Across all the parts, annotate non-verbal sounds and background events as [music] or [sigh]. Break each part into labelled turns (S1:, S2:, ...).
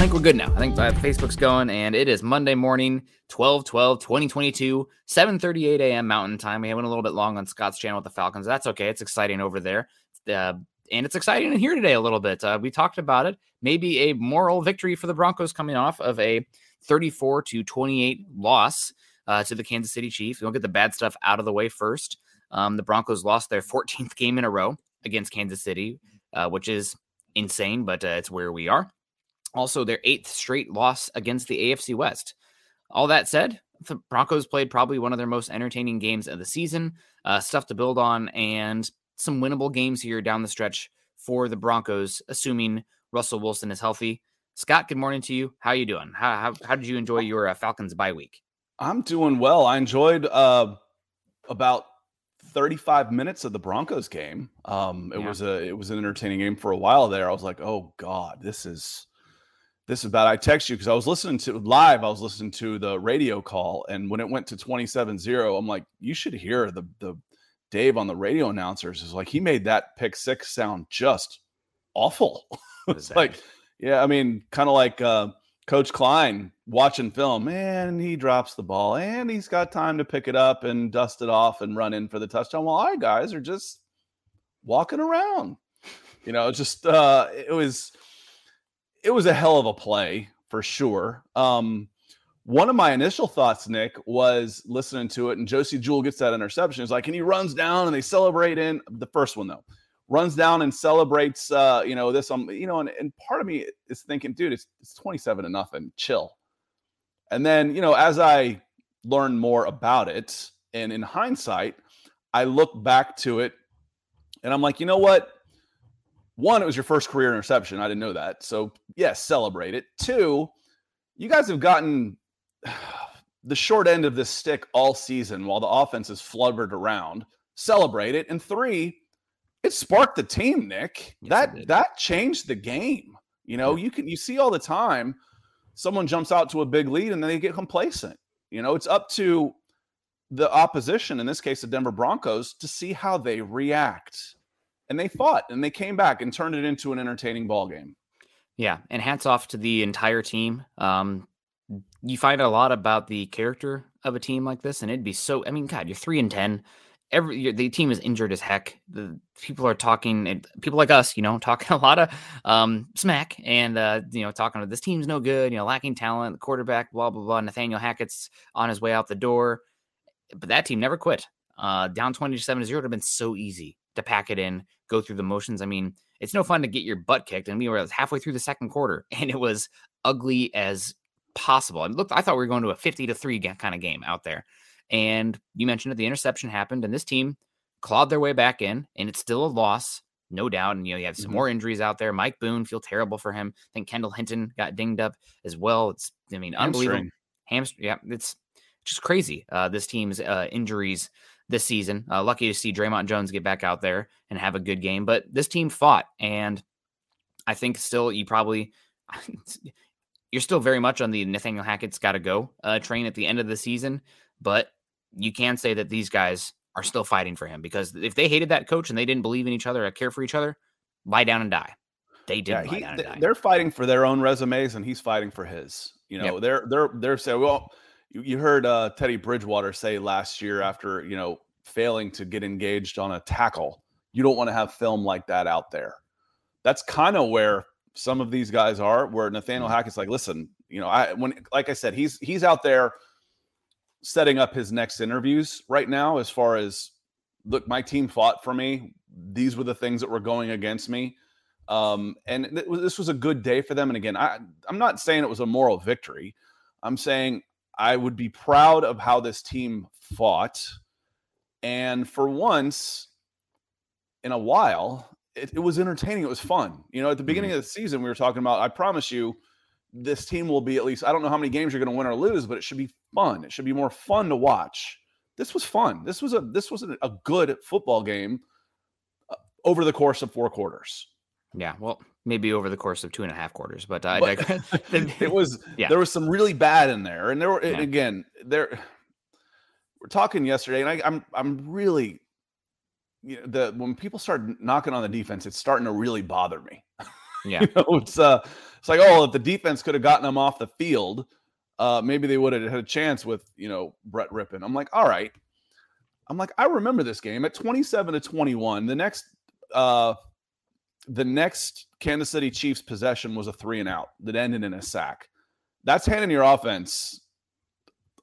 S1: I think we're good now. I think Facebook's going, and it is Monday morning, 12 12 2022, 7 38 a.m. Mountain Time. We went a little bit long on Scott's channel with the Falcons. That's okay. It's exciting over there. Uh, and it's exciting in here today a little bit. Uh, we talked about it. Maybe a moral victory for the Broncos coming off of a 34 to 28 loss uh, to the Kansas City Chiefs. We'll get the bad stuff out of the way first. Um, the Broncos lost their 14th game in a row against Kansas City, uh, which is insane, but uh, it's where we are. Also, their eighth straight loss against the AFC West. All that said, the Broncos played probably one of their most entertaining games of the season, uh, stuff to build on, and some winnable games here down the stretch for the Broncos, assuming Russell Wilson is healthy. Scott, good morning to you. How are you doing? How how, how did you enjoy your uh, Falcons bye week?
S2: I'm doing well. I enjoyed uh, about 35 minutes of the Broncos game. Um, it yeah. was a it was an entertaining game for a while there. I was like, oh god, this is this is bad. I text you because I was listening to live. I was listening to the radio call, and when it went to 27-0, I'm like, you should hear the the Dave on the radio announcers is like he made that pick six sound just awful. [laughs] it's like, yeah, I mean, kind of like uh, Coach Klein watching film, man, he drops the ball and he's got time to pick it up and dust it off and run in for the touchdown. While our guys are just walking around. You know, just uh it was it was a hell of a play for sure. Um one of my initial thoughts, Nick, was listening to it, and Josey Jewell gets that interception. It's like, and he runs down and they celebrate in the first one though runs down and celebrates uh, you know this um you know and, and part of me is thinking dude it's it's 27 to nothing chill and then you know as i learn more about it and in hindsight i look back to it and i'm like you know what one it was your first career interception i didn't know that so yes celebrate it two you guys have gotten [sighs] the short end of this stick all season while the offense is flubbered around celebrate it and three it sparked the team, Nick. Yes, that that changed the game. You know, yeah. you can you see all the time someone jumps out to a big lead and then they get complacent. You know, it's up to the opposition, in this case the Denver Broncos, to see how they react. And they fought and they came back and turned it into an entertaining ball game.
S1: Yeah, and hats off to the entire team. Um, you find a lot about the character of a team like this, and it'd be so. I mean, God, you're three and ten every the team is injured as heck. The people are talking, people like us, you know, [laughs] talking a lot of um, smack and uh, you know, talking about this team's no good, you know, lacking talent, the quarterback, blah blah blah. Nathaniel Hackett's on his way out the door, but that team never quit. Uh, down twenty to seven to zero would have been so easy to pack it in, go through the motions. I mean, it's no fun to get your butt kicked, and we were halfway through the second quarter, [laughs] and it was ugly as possible. And look, I thought we were going to a fifty to three kind of game out there. And you mentioned that the interception happened, and this team clawed their way back in, and it's still a loss, no doubt. And you know, you have some mm-hmm. more injuries out there. Mike Boone, feel terrible for him. I think Kendall Hinton got dinged up as well. It's, I mean, unbelievable. Hamstring. Yeah, it's just crazy. Uh, this team's uh, injuries this season. Uh, lucky to see Dre'Mont Jones get back out there and have a good game. But this team fought, and I think still you probably [laughs] you're still very much on the Nathaniel Hackett's got to go uh, train at the end of the season. But you can say that these guys are still fighting for him because if they hated that coach and they didn't believe in each other or care for each other, lie down and die. They did. Yeah, he,
S2: they're fighting for their own resumes, and he's fighting for his. You know, yep. they're they're they're saying, well, you, you heard uh, Teddy Bridgewater say last year after you know failing to get engaged on a tackle, you don't want to have film like that out there. That's kind of where some of these guys are. Where Nathaniel mm-hmm. Hackett's like, listen, you know, I when like I said, he's he's out there setting up his next interviews right now as far as look, my team fought for me. These were the things that were going against me. Um, and th- this was a good day for them. And again, I, I'm not saying it was a moral victory. I'm saying I would be proud of how this team fought. And for once in a while, it, it was entertaining. It was fun. You know, at the beginning mm-hmm. of the season, we were talking about, I promise you, this team will be at least, I don't know how many games you're going to win or lose, but it should be fun. It should be more fun to watch. This was fun. This was a this was a, a good football game uh, over the course of four quarters.
S1: Yeah, well, maybe over the course of two and a half quarters, but, uh, but [laughs]
S2: it [laughs] was [laughs] yeah. there was some really bad in there, and there were yeah. again there. We're talking yesterday, and I, I'm I'm really you know, the when people start knocking on the defense, it's starting to really bother me.
S1: Yeah, you
S2: know, it's uh, it's like oh, if the defense could have gotten them off the field, uh, maybe they would have had a chance with you know Brett Rypien. I'm like, all right. I'm like, I remember this game at 27 to 21. The next uh the next Kansas City Chiefs possession was a three and out that ended in a sack. That's handing your offense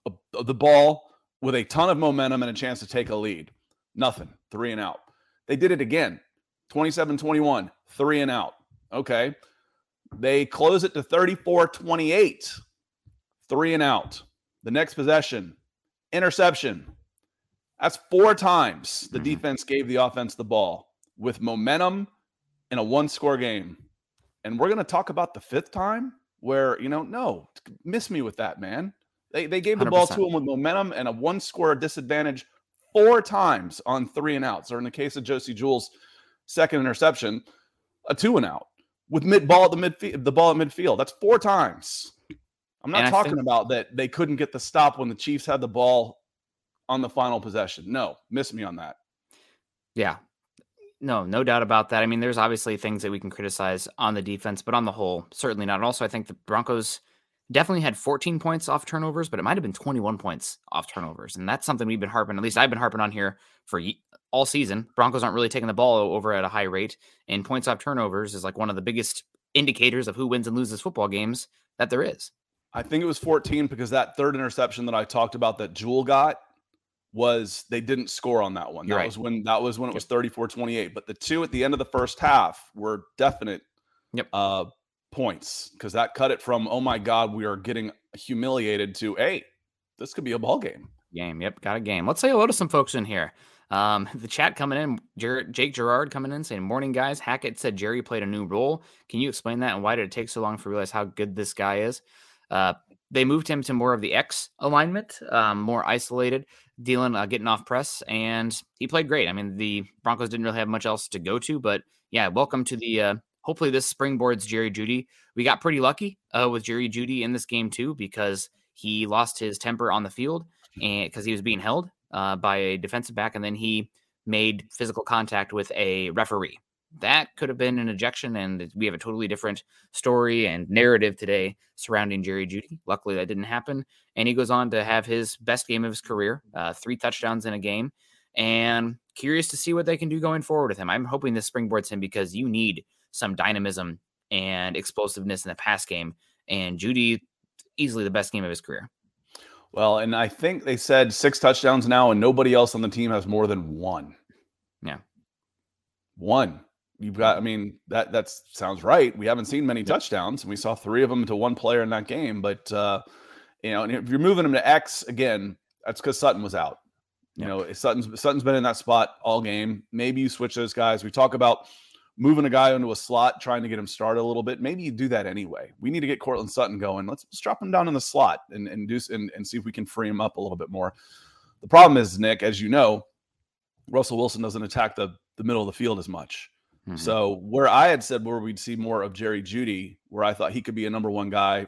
S2: a, a, the ball with a ton of momentum and a chance to take a lead. Nothing, three and out. They did it again 27 21, three and out. Okay. They close it to 34 28, three and out. The next possession, interception. That's four times the mm-hmm. defense gave the offense the ball with momentum in a one score game. And we're going to talk about the fifth time where, you know, no, miss me with that, man. They, they gave the 100%. ball to him with momentum and a one score disadvantage four times on three and outs, or in the case of Josey Jewell's second interception, a two and out with mid ball at the midfield, the ball at midfield. That's four times. I'm not and talking think- about that they couldn't get the stop when the Chiefs had the ball on the final possession. No, miss me on that.
S1: Yeah, no, no doubt about that. I mean, there's obviously things that we can criticize on the defense, but on the whole, certainly not. And also, I think the Broncos definitely had 14 points off turnovers, but it might have been 21 points off turnovers. And that's something we've been harping, at least I've been harping on here for all season. Broncos aren't really taking the ball over at a high rate, and points off turnovers is like one of the biggest indicators of who wins and loses football games that there is.
S2: I think it was 14 because that third interception that I talked about that Jewell got was they didn't score on that one. That right. was when that was when it was 34-28. But the two at the end of the first half were definite
S1: yep.
S2: uh, points because that cut it from oh my god we are getting humiliated to hey this could be a ball game.
S1: Game, yep, got a game. Let's say hello to some folks in here. Um, [laughs] the chat coming in, Jer- Jake Gerard coming in saying, "Morning, guys." Hackett said Jerry played a new role. Can you explain that and why did it take so long for realize how good this guy is? Uh, they moved him to more of the X alignment, um, more isolated, dealing, uh, getting off press, and he played great. I mean, the Broncos didn't really have much else to go to, but yeah, welcome to the. Uh, hopefully, this springboards Jerry Jeudy. We got pretty lucky uh, with Jerry Jeudy in this game too because he lost his temper on the field and because he was being held uh, by a defensive back, and then he made physical contact with a referee that could have been an ejection, and we have a totally different story and narrative today surrounding Jerry Jeudy. Luckily, that didn't happen, and he goes on to have his best game of his career, uh, three touchdowns in a game, and curious to see what they can do going forward with him. I'm hoping this springboards him because you need some dynamism and explosiveness in the pass game, and Jeudy easily the best game of his career.
S2: Well, and I think they said six touchdowns now, and nobody else on the team has more than one.
S1: Yeah.
S2: One. You've got, I mean, that that sounds right. We haven't seen many touchdowns, and we saw three of them to one player in that game. But uh, you know, and if you're moving him to X again, that's because Sutton was out. You know, Sutton's Sutton's been in that spot all game. Maybe you switch those guys. We talk about moving a guy into a slot, trying to get him started a little bit. Maybe you do that anyway. We need to get Courtland Sutton going. Let's, let's drop him down in the slot and and do and, and see if we can free him up a little bit more. The problem is, Nick, as you know, Russell Wilson doesn't attack the the middle of the field as much. Mm-hmm. So where I had said where we'd see more of Jerry Jeudy, where I thought he could be a number one guy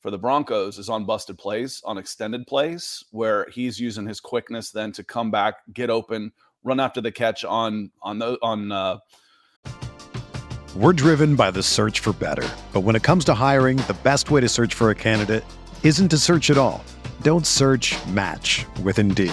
S2: for the Broncos, is on busted plays, on extended plays, where he's using his quickness then to come back, get open, run after the catch on on the on. Uh,
S3: We're driven by the search for better. But when it comes to hiring, the best way to search for a candidate isn't to search at all. Don't search match with Indeed.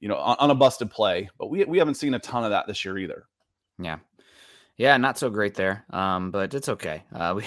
S2: you know, on, on, a busted play. But we we haven't seen a ton of that this year either.
S1: Yeah. Yeah, not so great there, um, but it's okay. Uh, [laughs] we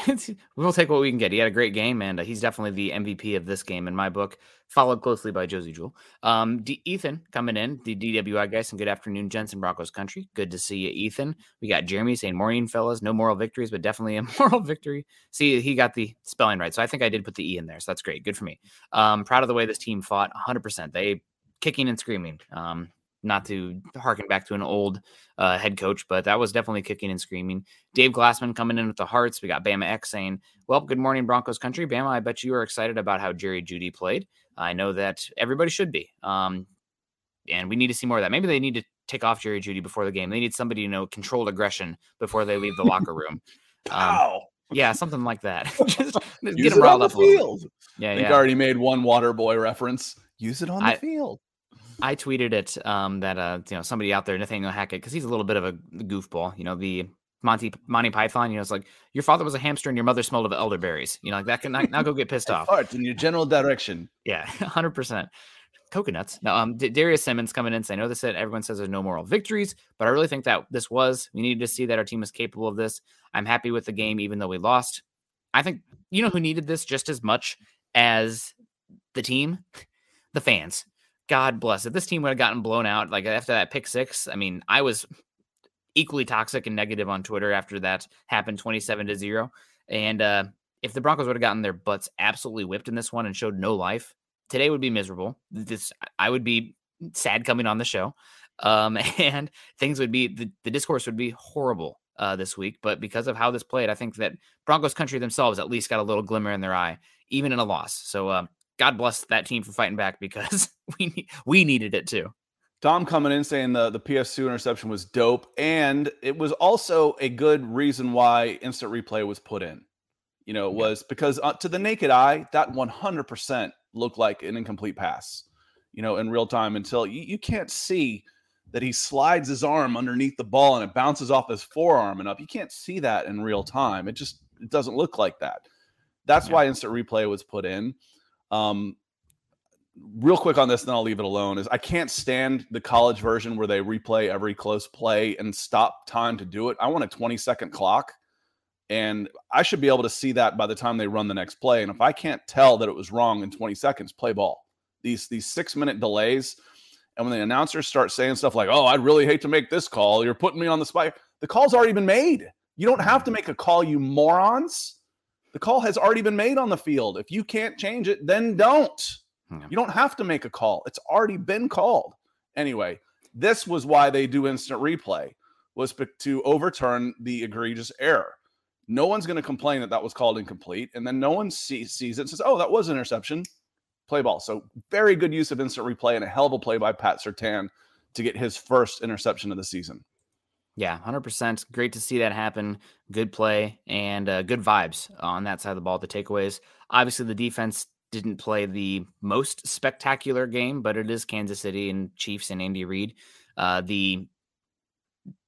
S1: we'll take what we can get. He had a great game, and uh, he's definitely the MVP of this game in my book, followed closely by Josey Jewell. Um, D- Ethan coming in, the DWI guys, and good afternoon, Jensen Broncos country. Good to see you, Ethan. We got Jeremy saying, "Morning, fellas. No moral victories, but definitely a [laughs] moral victory." See, he got the spelling right, so I think I did put the e in there, so that's great. Good for me. Um, proud of the way this team fought. 100. percent They kicking and screaming. Um, not to harken back to an old uh, head coach, but that was definitely kicking and screaming. Dave Glassman coming in with the hearts. We got Bama X saying, Well, good morning, Broncos country. Bama, I bet you are excited about how Jerry Jeudy played. I know that everybody should be. Um, and we need to see more of that. Maybe they need to take off Jerry Jeudy before the game. They need somebody, you know, controlled aggression before they leave the locker [laughs] room. Um, yeah, something like that. [laughs] [laughs] Just
S2: get them riled up. Field.
S1: Yeah,
S2: I
S1: think
S2: yeah. already made one water boy reference. Use it on the
S1: I,
S2: field.
S1: I tweeted it um, that uh, you know somebody out there, Nathaniel Hackett, because he's a little bit of a goofball. You know the Monty Monty Python. You know it's like your father was a hamster and your mother smelled of elderberries. You know like that can now, now go get pissed off.
S2: Fart in your general direction.
S1: Yeah, [laughs] hundred percent. Coconuts. Now, um, D- Darius Simmons coming in saying, "I know this. Everyone says there's no moral victories, but I really think that this was. We needed to see that our team was capable of this. I'm happy with the game, even though we lost. I think you know who needed this just as much as the team, [laughs] the fans. God bless. If this team would have gotten blown out, like after that pick six, I mean, I was equally toxic and negative on Twitter after that happened 27 to 0. And uh, if the Broncos would have gotten their butts absolutely whipped in this one and showed no life, today would be miserable. This I would be sad coming on the show. Um, [laughs] and things would be the, the discourse would be horrible uh, this week. But because of how this played, I think that Broncos country themselves at least got a little glimmer in their eye, even in a loss. So uh, God bless that team for fighting back because [laughs] we we needed it too.
S2: Tom coming in saying the the PS2 interception was dope, and it was also a good reason why instant replay was put in. You know, it yeah. was because uh, to the naked eye, that 100% looked like an incomplete pass. You know, in real time until you, you can't see that he slides his arm underneath the ball and it bounces off his forearm and up. You can't see that in real time. It just it doesn't look like that. That's yeah. why instant replay was put in. Um, real quick on this, then I'll leave it alone. Is I can't stand the college version where they replay every close play and stop time to do it. I want a 20 second clock, and I should be able to see that by the time they run the next play. And if I can't tell that it was wrong in 20 seconds, play ball. These these six minute delays, and when the announcers start saying stuff like, "Oh, I'd really hate to make this call. You're putting me on the spot," the call's already been made. You don't have to make a call, you morons. The call has already been made on the field. If you can't change it, then don't. Yeah. You don't have to make a call. It's already been called. Anyway, this was why they do instant replay was to overturn the egregious error. No one's going to complain that that was called incomplete, and then no one sees, sees it and says, "Oh, that was interception." Play ball. So very good use of instant replay and a hell of a play by Pat Surtain to get his first interception of the season.
S1: Yeah, 100%. Great to see that happen. Good play and uh, good vibes on that side of the ball. The takeaways. Obviously, the defense didn't play the most spectacular game, but it is Kansas City and Chiefs and Andy Reid. Uh, the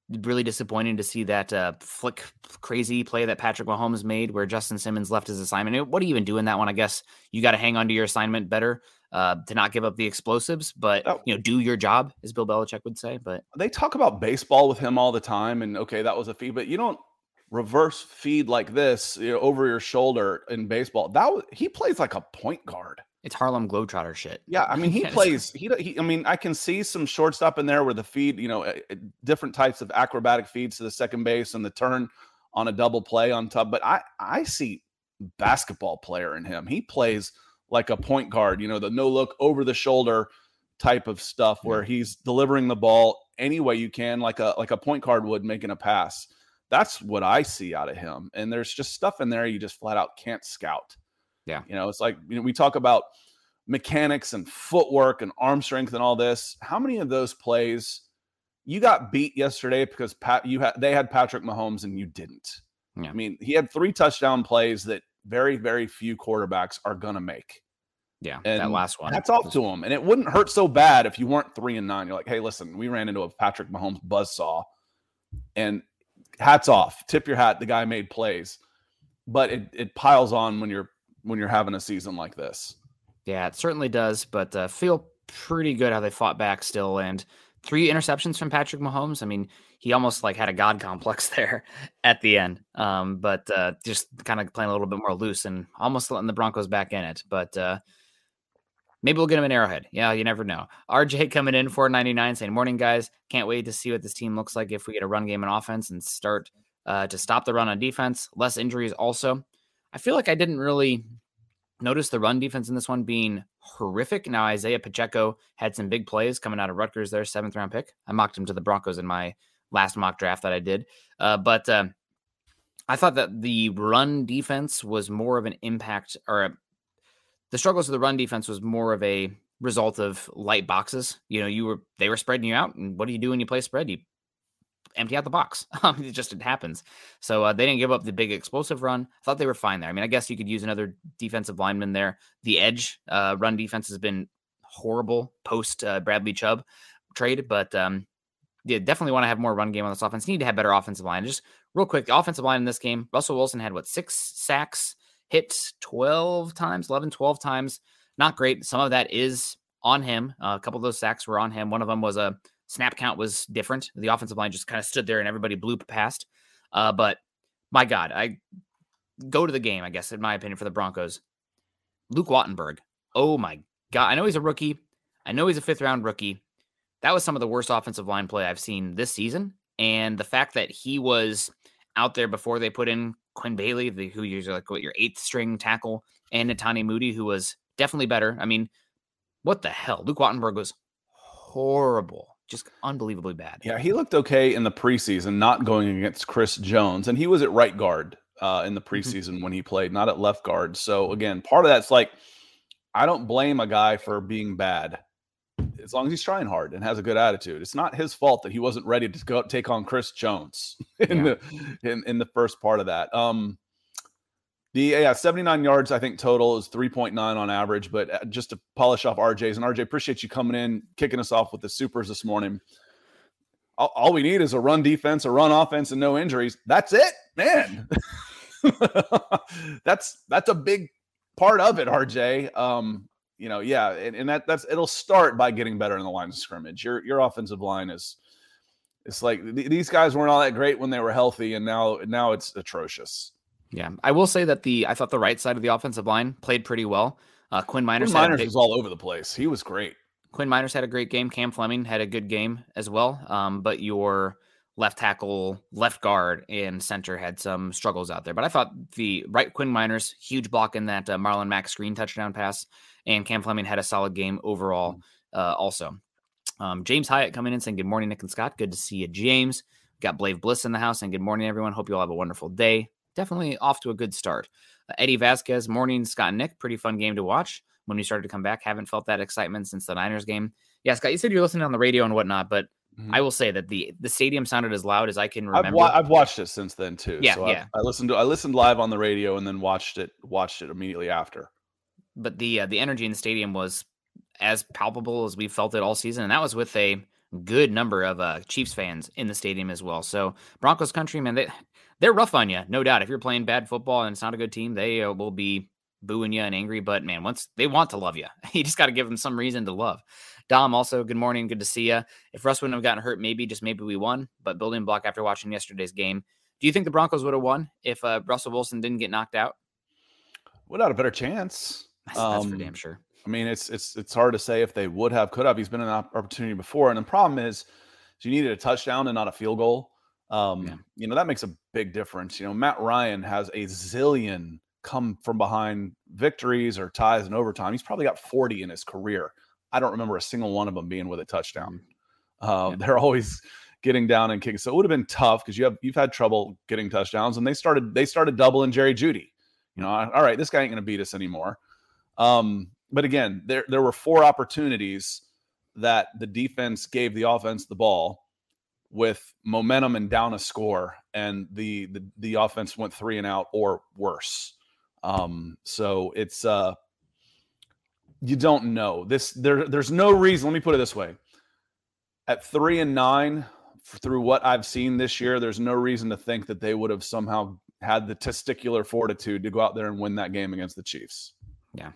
S1: really disappointing to see that uh, flick crazy play that Patrick Mahomes made where Justin Simmons left his assignment. What do you even do in that one? I guess you got to hang on to your assignment better uh, to not give up the explosives, but oh. you know, do your job, as Bill Belichick would say. But
S2: they talk about baseball with him all the time, and okay, that was a feed, but you don't reverse feed like this you know, over your shoulder in baseball. That was, he plays like a point guard.
S1: It's Harlem Globetrotter shit.
S2: Yeah, I mean he [laughs] plays. He, he, I mean I can see some shortstop in there where the feed, you know, eh, eh, different types of acrobatic feeds to the second base and the turn on a double play on top. But I I see basketball player in him. He plays like a point guard. You know, the no look over the shoulder type of stuff where he's delivering the ball any way you can, like a like a point guard would making a pass. That's what I see out of him. And there's just stuff in there you just flat out can't scout.
S1: Yeah.
S2: You know, it's like, you know, we talk about mechanics and footwork and arm strength and all this. How many of those plays you got beat yesterday because Pat you had they had Patrick Mahomes and you didn't? Yeah. I mean, he had three touchdown plays that very, very few quarterbacks are gonna make.
S1: Yeah, and that last one.
S2: That's off to him. And it wouldn't hurt so bad if you weren't three and nine. You're like, hey, listen, we ran into a Patrick Mahomes buzz saw. And hats off. Tip your hat. The guy made plays. But it, it piles on when you're when you're having a season like this.
S1: Yeah, it certainly does. But uh, feel pretty good how they fought back still. And three interceptions from Patrick Mahomes. I mean, he almost like had a god complex [laughs] there at the end. Um, but uh, just kind of playing a little bit more loose and almost letting the Broncos back in it. But uh, maybe we'll get him an arrowhead. Yeah, you never know. RJ coming in 499 saying, Morning, guys. Can't wait to see what this team looks like if we get a run game and offense and start uh, to stop the run on defense. Less injuries also. I feel like I didn't really notice the run defense in this one being horrific. Now, Isaiah Pacheco had some big plays coming out of Rutgers their seventh round pick. I mocked him to the Broncos in my last mock draft that I did. Uh, but uh, I thought that the run defense was more of an impact, or a, the struggles of the run defense was more of a result of light boxes. You know, you were they were spreading you out, and what do you do when you play spread? You empty out the box. [laughs] it just it happens. So uh, they didn't give up the big explosive run. I thought they were fine there. I mean, I guess you could use another defensive lineman there. The edge uh, run defense has been horrible post uh, Bradley Chubb trade, but um, yeah, definitely want to have more run game on this offense. Need to have better offensive line. Just real quick, the offensive line in this game, Russell Wilson had what six sacks, hits 12 times, 11, 12 times. Not great. Some of that is on him. Uh, a couple of those sacks were on him. One of them was a Snap count was different. The offensive line just kind of stood there and everybody blew past. Uh, but my God, I go to the game, I guess, in my opinion, for the Broncos. Luke Wattenberg. Oh my God. I know he's a rookie. I know he's a fifth round rookie. That was some of the worst offensive line play I've seen this season. And the fact that he was out there before they put in Quinn Bailey, the, who you're like what your eighth string tackle, and Natani Moody, who was definitely better. I mean, what the hell? Luke Wattenberg was horrible just unbelievably bad.
S2: Yeah, he looked okay in the preseason, not going against Chris Jones, and he was at right guard uh, in the mm-hmm. preseason when he played, not at left guard. So again, part of that's like I don't blame a guy for being bad as long as he's trying hard and has a good attitude. It's not his fault that he wasn't ready to go take on Chris Jones [laughs] in yeah. the in, in the first part of that. Um, the yeah, 79 yards, I think total is 3.9 on average. But uh, just to polish off RJ's, and RJ, appreciate you coming in, kicking us off with the supers this morning. All, all we need is a run defense, a run offense, and no injuries. That's it, man. [laughs] that's that's a big part of it, RJ. Um, you know, yeah, and, and that that's it'll start by getting better in the line of scrimmage. Your your offensive line is it's like th- these guys weren't all that great when they were healthy, and now now it's atrocious.
S1: Yeah, I will say that the I thought the right side of the offensive line played pretty well. Uh, Quinn Meinerz,
S2: Quinn Meinerz big, was all over the place. He was great.
S1: Quinn Meinerz had a great game. Cam Fleming had a good game as well. Um, but your left tackle, left guard, and center had some struggles out there. But I thought the right Quinn Meinerz huge block in that uh, Marlon Mack screen touchdown pass, and Cam Fleming had a solid game overall. Mm. Uh, also, um, James Hyatt coming in saying good morning, Nick and Scott. Good to see you, James. Got Blave Bliss in the house, and good morning, everyone. Hope you all have a wonderful day definitely off to a good start. Uh, Eddie Vasquez, morning, Scott and Nick, pretty fun game to watch when we started to come back. Haven't felt that excitement since the Niners game. Yeah, Scott, you said you're listening on the radio and whatnot, but Mm-hmm. I will say that the the stadium sounded as loud as I can remember.
S2: I've, wa- I've watched it since then too.
S1: Yeah,
S2: so
S1: yeah.
S2: I, I listened to I listened live on the radio and then watched it watched it immediately after.
S1: But the uh, the energy in the stadium was as palpable as we felt it all season, and that was with a good number of uh, Chiefs fans in the stadium as well. So Broncos country, man, they they're rough on you, no doubt. If you're playing bad football and it's not a good team, they uh, will be booing you and angry. But man, once they want to love you, [laughs] you just got to give them some reason to love. Dom, also, good morning. Good to see you. If Russ wouldn't have gotten hurt, maybe, just maybe we won. But building block after watching yesterday's game, do you think the Broncos would have won if uh, Russell Wilson didn't get knocked out?
S2: Would have a better chance.
S1: That's, um, that's for damn sure.
S2: I mean, it's it's it's hard to say if they would have, could have. He's been an opportunity before, and the problem is, you needed a touchdown and not a field goal. Um, yeah. You know that makes a big difference. You know, Matt Ryan has a zillion come from behind victories or ties in overtime. He's probably got 40 in his career. I don't remember a single one of them being with a touchdown. Um, yeah. [laughs] They're always getting down and kicking. So it would have been tough because you have you've had trouble getting touchdowns, and they started they started doubling Jerry Jeudy. You know, all right, this guy ain't going to beat us anymore. Um, but again, there there were four opportunities that the defense gave the offense the ball with momentum and down a score, and the the, the offense went three and out or worse. Um, so it's uh you don't know. This there there's no reason, let me put it this way. At 3 and 9 through what I've seen this year, there's no reason to think that they would have somehow had the testicular fortitude to go out there and win that game against the Chiefs.
S1: Yeah.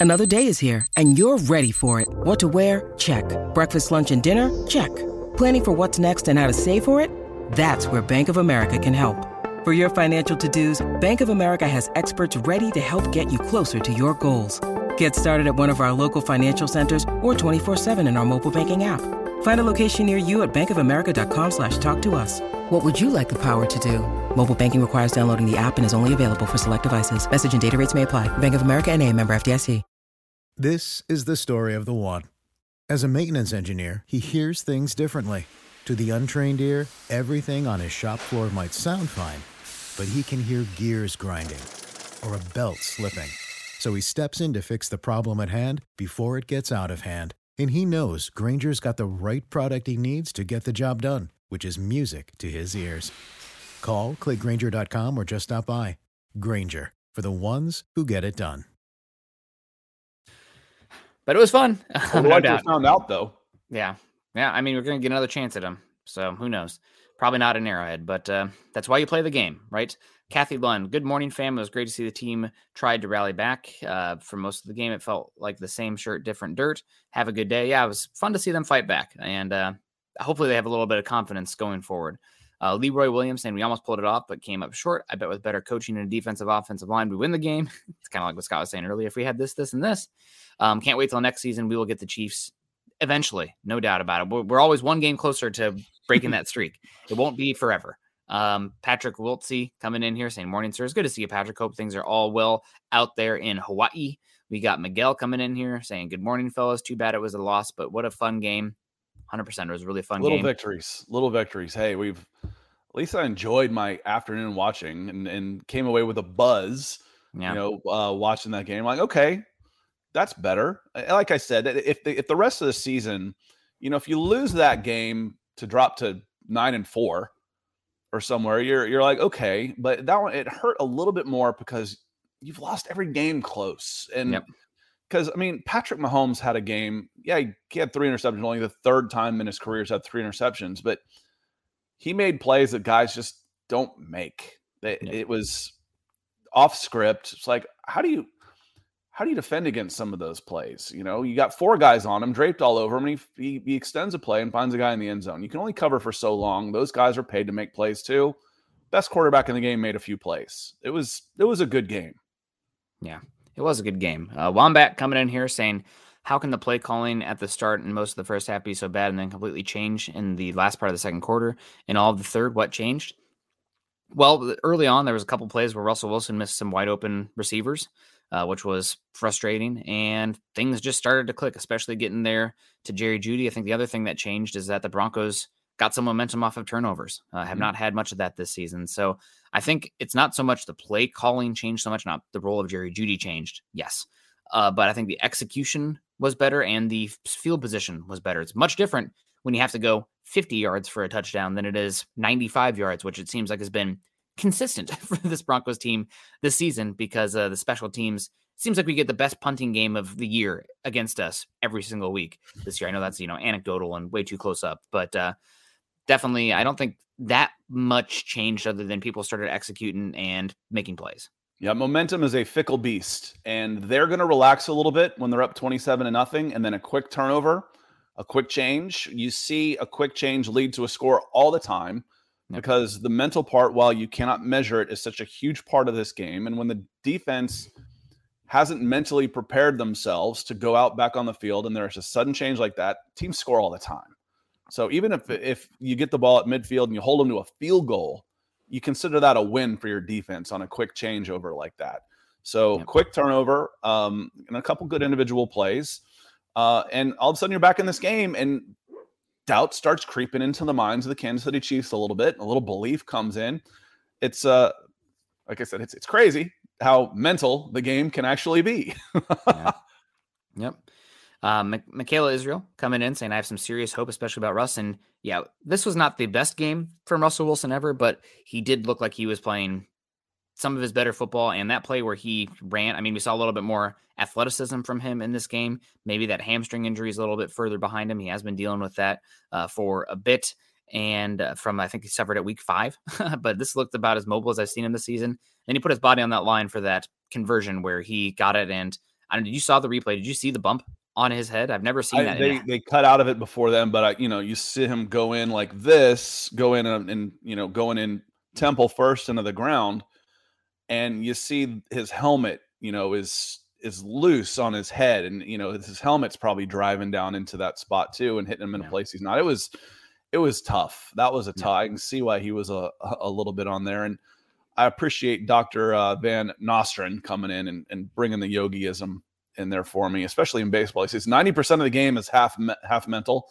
S4: Another day is here and you're ready for it. What to wear? Check. Breakfast, lunch and dinner? Check. Planning for what's next and how to save for it? That's where Bank of America can help. For your financial to-dos, Bank of America has experts ready to help get you closer to your goals. Get started at one of our local financial centers or 24-7 in our mobile banking app. Find a location near you at bankofamerica.com slash talk to us. What would you like the power to do? Mobile banking requires downloading the app and is only available for select devices. Message and data rates may apply. Bank of America and a member FDIC.
S5: This is the story of the one. As a maintenance engineer, he hears things differently. To the untrained ear, everything on his shop floor might sound fine, but he can hear gears grinding or a belt slipping. So he steps in to fix the problem at hand before it gets out of hand. And he knows Grainger's got the right product he needs to get the job done, which is music to his ears. Call, clickgrainger.com, or just stop by. Grainger, for the ones who get it done.
S1: But it was fun. [laughs]
S2: Well, no doubt. found out, though.
S1: Yeah. Yeah. I mean, we're going to get another chance at him. So who knows? Probably not an arrowhead, but uh, that's why you play the game, right? Kathy Lund, good morning, fam. It was great to see the team tried to rally back. Uh, for most of the game, it felt like the same shirt, different dirt. Have a good day. Yeah, it was fun to see them fight back, and uh, hopefully they have a little bit of confidence going forward. Uh, Leroy Williams saying we almost pulled it off, but came up short. I bet with better coaching and a defensive offensive line, we win the game. [laughs] it's kind of like what Scott was saying earlier. If we had this, this, and this, um, can't wait till next season. We will get the Chiefs eventually, no doubt about it. We're, we're always one game closer to breaking that [laughs] streak. It won't be forever. Um, Patrick Wiltsey coming in here saying, Morning, sir. It's good to see you, Patrick. Hope things are all well out there in Hawaii. We got Miguel coming in here saying, Good morning, fellas. Too bad it was a loss, but what a fun game. 100%. It was a really fun
S2: little
S1: game.
S2: victories, little victories. Hey, we've at least I enjoyed my afternoon watching and, and came away with a buzz, yeah. you know, uh, watching that game. Like, okay, that's better. Like I said, if the, if the rest of the season, you know, if you lose that game to drop to nine and four, or somewhere, you're you're like, okay, but that one it hurt a little bit more because you've lost every game close. And because I mean, Patrick Mahomes had a game, yeah, he had three interceptions, only the third time in his career he's had three interceptions, but he made plays that guys just don't make. They, yep. It was off script. It's like, how do you how do you defend against some of those plays? You know, you got four guys on him, draped all over him, and he, he, he, extends a play and finds a guy in the end zone. You can only cover for so long. Those guys are paid to make plays too. Best quarterback in the game made a few plays. It was it was a good game.
S1: Yeah, it was a good game. Uh, Wombat coming in here saying, "How can the play calling at the start and most of the first half be so bad and then completely change in the last part of the second quarter and all of the third? What changed?" Well, early on, there was a couple plays where Russell Wilson missed some wide open receivers uh, which was frustrating. And things just started to click, especially getting there to Jerry Jeudy. I think the other thing that changed is that the Broncos got some momentum off of turnovers. Uh, have mm-hmm. not had much of that this season. So I think it's not so much the play calling changed so much, not the role of Jerry Jeudy changed. Yes. Uh, but I think the execution was better and the field position was better. It's much different when you have to go 50 yards for a touchdown than it is 95 yards, which it seems like has been consistent [laughs] for this Broncos team this season because uh, the special teams seems like we get the best punting game of the year against us every single week this year. I know that's you know anecdotal and way too close up, but uh, definitely I don't think that much changed other than people started executing and making plays.
S2: Yeah, momentum is a fickle beast, and they're going to relax a little bit when they're up 27 to nothing, and then a quick turnover, a quick change. You see a quick change lead to a score all the time because the mental part, while you cannot measure it, is such a huge part of this game. And when the defense hasn't mentally prepared themselves to go out back on the field, and there's a sudden change like that, teams score all the time. So even if if you get the ball at midfield and you hold them to a field goal, you consider that a win for your defense on a quick changeover like that. So yep. quick turnover, um, and a couple good individual plays, uh, and all of a sudden you're back in this game, and doubt starts creeping into the minds of the Kansas City Chiefs a little bit. A little belief comes in. It's uh, like I said, it's it's crazy how mental the game can actually be.
S1: yeah. [laughs] Yep. Um, Michaela Israel coming in saying, I have some serious hope, especially about Russ. And yeah, this was not the best game from Russell Wilson ever, but he did look like he was playing some of his better football. And that play where he ran, I mean, we saw a little bit more athleticism from him in this game. Maybe that hamstring injury is a little bit further behind him. He has been dealing with that uh, for a bit. And uh, from, I think he suffered at week five, [laughs] but this looked about as mobile as I've seen him this season. And he put his body on that line for that conversion where he got it. And I don't know, you saw the replay? Did you see the bump on his head. I've never seen I, that.
S2: They they cut out of it before then, but I you know you see him go in like this, go in and, and you know going in temple first into the ground, and you see his helmet you know is is loose on his head, and you know his helmet's probably driving down into that spot too and hitting him in yeah. a place he's not. It was it was tough. That was a tough. Yeah. I can see why he was a a little bit on there and. I appreciate Dr. Uh, Van Nostrand coming in and, and bringing the yogiism in there for me, especially in baseball. He says 90% of the game is half half mental.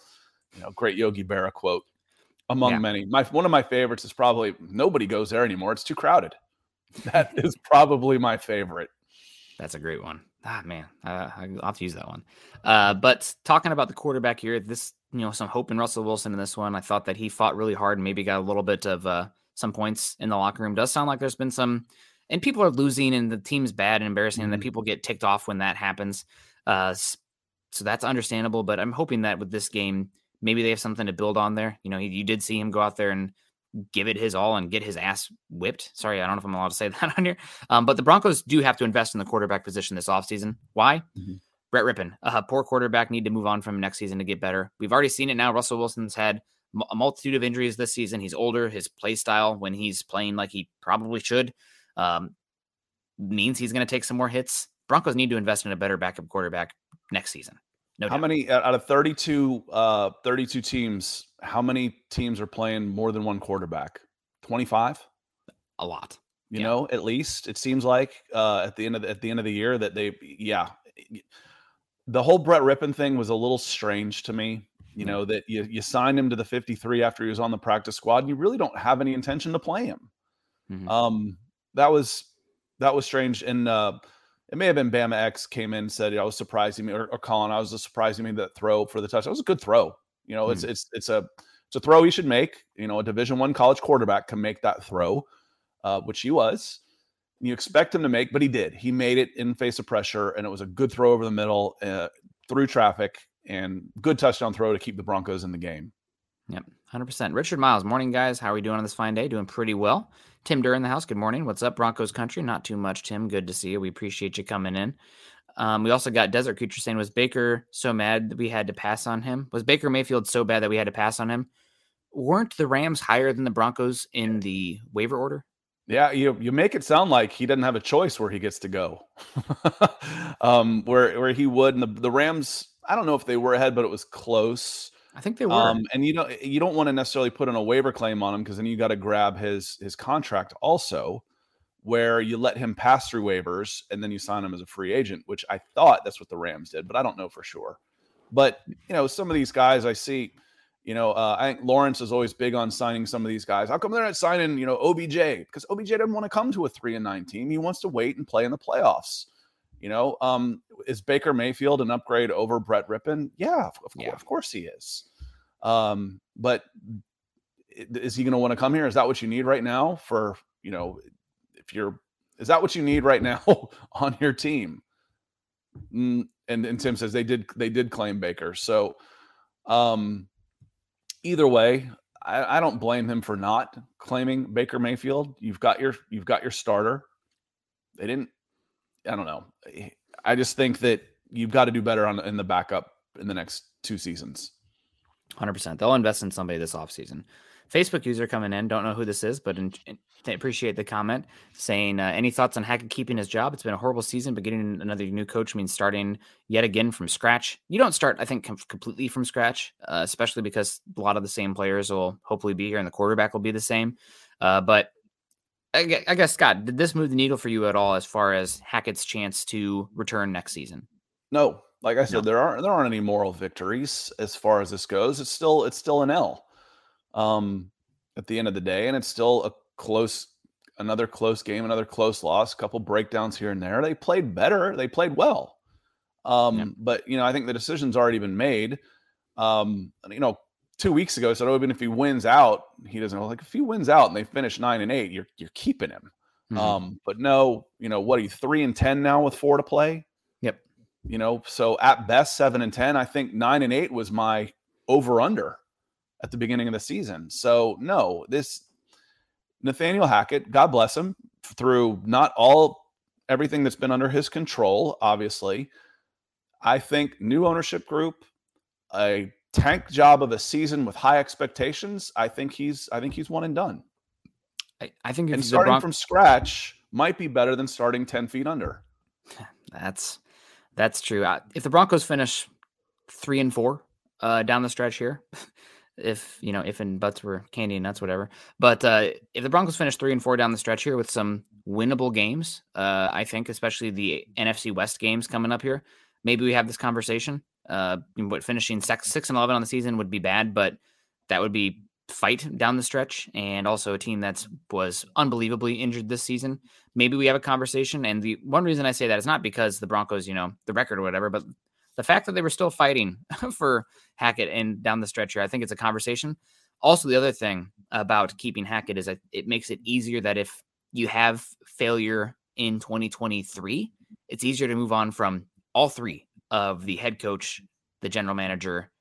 S2: You know, great Yogi Berra quote among yeah. many. My one of my favorites is probably nobody goes there anymore. It's too crowded. [laughs] That is probably my favorite.
S1: That's a great one. Ah, man, uh, I'll have to use that one. Uh, but talking about the quarterback here, this you know some hope in Russell Wilson in this one. I thought that he fought really hard and maybe got a little bit of uh, some points in the locker room. Does sound like there's been some and people are losing and the team's bad and embarrassing mm-hmm. and then people get ticked off when that happens uh, so that's understandable but i'm hoping that with this game maybe they have something to build on there you know you did see him go out there and give it his all and get his ass whipped. Sorry i don't know if i'm allowed to say [laughs] that on here. Um, but the broncos do have to invest in the quarterback position this offseason. Why? Mm-hmm. brett rypien a poor quarterback need to move on from next season to get better. We've already seen it now. Russell wilson's had a multitude of injuries this season. He's older. His play style when he's playing like he probably should um, means he's going to take some more hits. Broncos need to invest in a better backup quarterback next season.
S2: No how doubt. many out of 32 uh 32 teams, how many teams are playing more than one quarterback? 25?
S1: A lot.
S2: You yeah. know, at least it seems like uh at the end of the, at the end of the year that they yeah. The whole Brett Rypien thing was a little strange to me. You know, that you you signed him to the 53 after he was on the practice squad and you really don't have any intention to play him. Mm-hmm. Um that was that was strange. And uh, it may have been Bama X came in and said I was surprising me, or, or Colin, I was just surprising me that throw for the touch. That was a good throw. You know, mm. it's it's it's a it's a throw he should make. You know, a Division One college quarterback can make that throw, uh, which he was. You expect him to make, but he did. He made it in face of pressure, and it was a good throw over the middle uh, through traffic, and good touchdown throw to keep the Broncos in the game.
S1: Yep, hundred percent. Richard Miles, morning guys. How are we doing on this fine day? Doing pretty well. Tim Durr in the house. Good morning. What's up, Broncos country? Not too much, Tim. Good to see you. We appreciate you coming in. Um, we also got Desert Creature saying, Was Baker so mad that we had to pass on him? Was Baker Mayfield so bad that we had to pass on him? Weren't the Rams higher than the Broncos in the waiver order?
S2: Yeah, you you make it sound like he doesn't have a choice where he gets to go. [laughs] um, where where he would, and the, the Rams, I don't know if they were ahead, but it was close.
S1: I think they were. Um,
S2: and you know, you don't want to necessarily put in a waiver claim on him because then you got to grab his his contract also, where you let him pass through waivers and then you sign him as a free agent, which I thought that's what the Rams did, but I don't know for sure. But you know, some of these guys I see, you know, uh, I think Lawrence is always big on signing some of these guys. How come they're not signing, you know, OBJ? Because OBJ doesn't want to come to a three and nine team. He wants to wait and play in the playoffs. You know, um, is Baker Mayfield an upgrade over Brett Rypien? Yeah, of, of, yeah. of course he is. Um, but is he going to want to come here? Is that what you need right now for, you know, if you're, is that what you need right [laughs] now on your team? Mm, and, and Tim says they did, they did claim Baker. So, um, either way, I, I don't blame him for not claiming Baker Mayfield. You've got your, you've got your starter. They didn't, I don't know. I just think that you've got to do better on in the backup in the next two seasons.
S1: 100%. They'll invest in somebody this offseason. Facebook user coming in. Don't know who this is, but in, in, appreciate the comment saying, uh, any thoughts on Hackett keeping his job? It's been a horrible season, but getting another new coach means starting yet again from scratch. You don't start, I think, com- completely from scratch, uh, especially because a lot of the same players will hopefully be here and the quarterback will be the same. Uh, but I, I guess, Scott, did this move the needle for you at all as far as Hackett's chance to return next season?
S2: No, like I said, no. there aren't there aren't any moral victories as far as this goes. It's still it's still an L um, at the end of the day, and it's still a close, another close game, another close loss, a couple breakdowns here and there. They played better, they played well, um, yeah. but you know I think the decision's already been made. Um, you know, two weeks ago said, "Oh, even if he wins out, he doesn't." Like if he wins out and they finish nine and eight, you're you're keeping him. Mm-hmm. Um, but no, you know what? Are you three and ten now with four to play?
S1: Yep.
S2: You know, so at best seven and ten. I think nine and eight was my over under at the beginning of the season. So no, this Nathaniel Hackett, God bless him, through not all everything that's been under his control, obviously. I think new ownership group, a tank job of a season with high expectations. I think he's I think he's one and done.
S1: I, I think
S2: and starting Bron- from scratch might be better than starting ten feet under. [sighs]
S1: That's that's true. If the Broncos finish three and four uh, down the stretch here, [laughs] if you know if and buts were candy and nuts whatever but uh if the broncos finish three and four down the stretch here with some winnable games uh i think especially the nfc west games coming up here maybe we have this conversation uh what finishing six, six and 11 on the season would be bad but that would be fight down the stretch and also a team that's was unbelievably injured this season maybe we have a conversation and the one reason i say that is not because the broncos you know the record or whatever but the fact that they were still fighting [laughs] for Hackett and down the stretch here, I think it's a conversation. Also, the other thing about keeping Hackett is that it makes it easier that if you have failure in 2023, it's easier to move on from all three of the head coach, the general manager,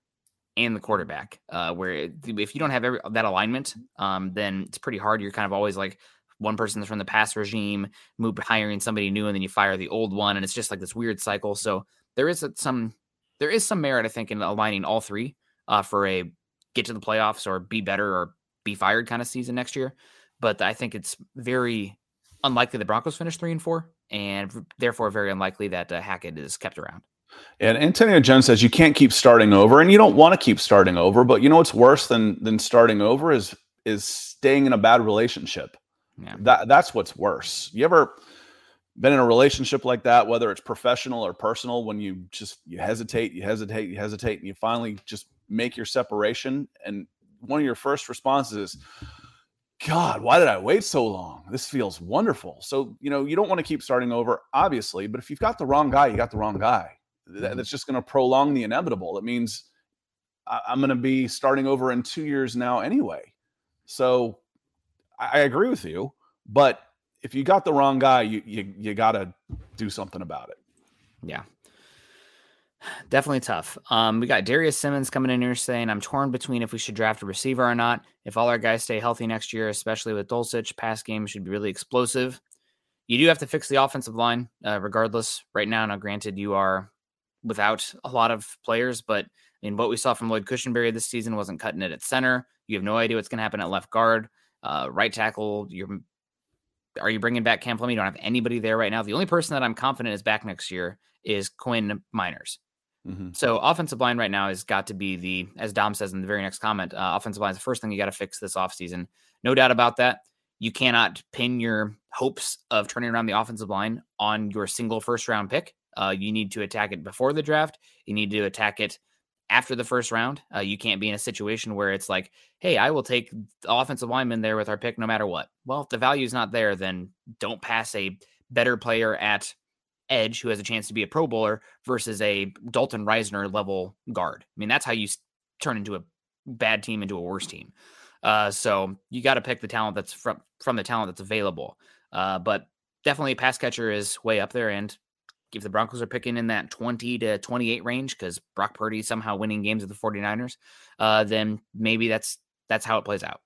S1: and the quarterback. Uh, where if you don't have every, that alignment, um, then it's pretty hard. You're kind of always like one person's from the past regime, move hiring somebody new, and then you fire the old one, and it's just like this weird cycle. So there is some there is some merit, I think, in aligning all three uh, for a get to the playoffs or be better or be fired kind of season next year. But I think it's very unlikely the Broncos finish three and four, and therefore very unlikely that uh, Hackett is kept around.
S2: And Antonio Jones says you can't keep starting over, and you don't want to keep starting over. But you know what's worse than than starting over is is staying in a bad relationship. Yeah. That that's what's worse. You ever been in a relationship like that, whether it's professional or personal, when you just you hesitate, you hesitate, you hesitate, and you finally just make your separation, and one of your first responses is, God, why did I wait so long? This feels wonderful. So, you know, you don't want to keep starting over, obviously, but if you've got the wrong guy, you got the wrong guy. Mm-hmm. That's just going to prolong the inevitable. It means I'm going to be starting over in two years now anyway. So I agree with you, but if you got the wrong guy, you you you got to do something about it.
S1: Yeah. [sighs] Definitely tough. Um, we got Darius Simmons coming in here saying, I'm torn between if we should draft a receiver or not. If all our guys stay healthy next year, especially with Dulcich, pass game should be really explosive. You do have to fix the offensive line, uh, regardless. Right now, now, granted, you are without a lot of players, but I mean, what we saw from Lloyd Cushenberry this season wasn't cutting it at center. You have no idea what's going to happen at left guard. Uh, right tackle, you're are you bringing back Cam Fleming? You don't have anybody there right now. The only person that I'm confident is back next year is Quinn Meinerz. Mm-hmm. So offensive line right now has got to be the, as Dom says in the very next comment, uh, offensive line is the first thing you got to fix this offseason. No doubt about that. You cannot pin your hopes of turning around the offensive line on your single first round pick. Uh, you need to attack it before the draft. You need to attack it after the first round. Uh, you can't be in a situation where it's like, hey, I will take offensive lineman there with our pick no matter what. Well, if the value is not there, then don't pass a better player at edge who has a chance to be a Pro Bowler versus a Dalton Risner level guard. I mean, that's how you turn into a bad team into a worse team. Uh, so you got to pick the talent that's from from the talent that's available. Uh, but definitely pass catcher is way up there. And if the Broncos are picking in that 20 to 28 range because Brock Purdy somehow winning games with the 49ers, uh, then maybe that's that's how it plays out.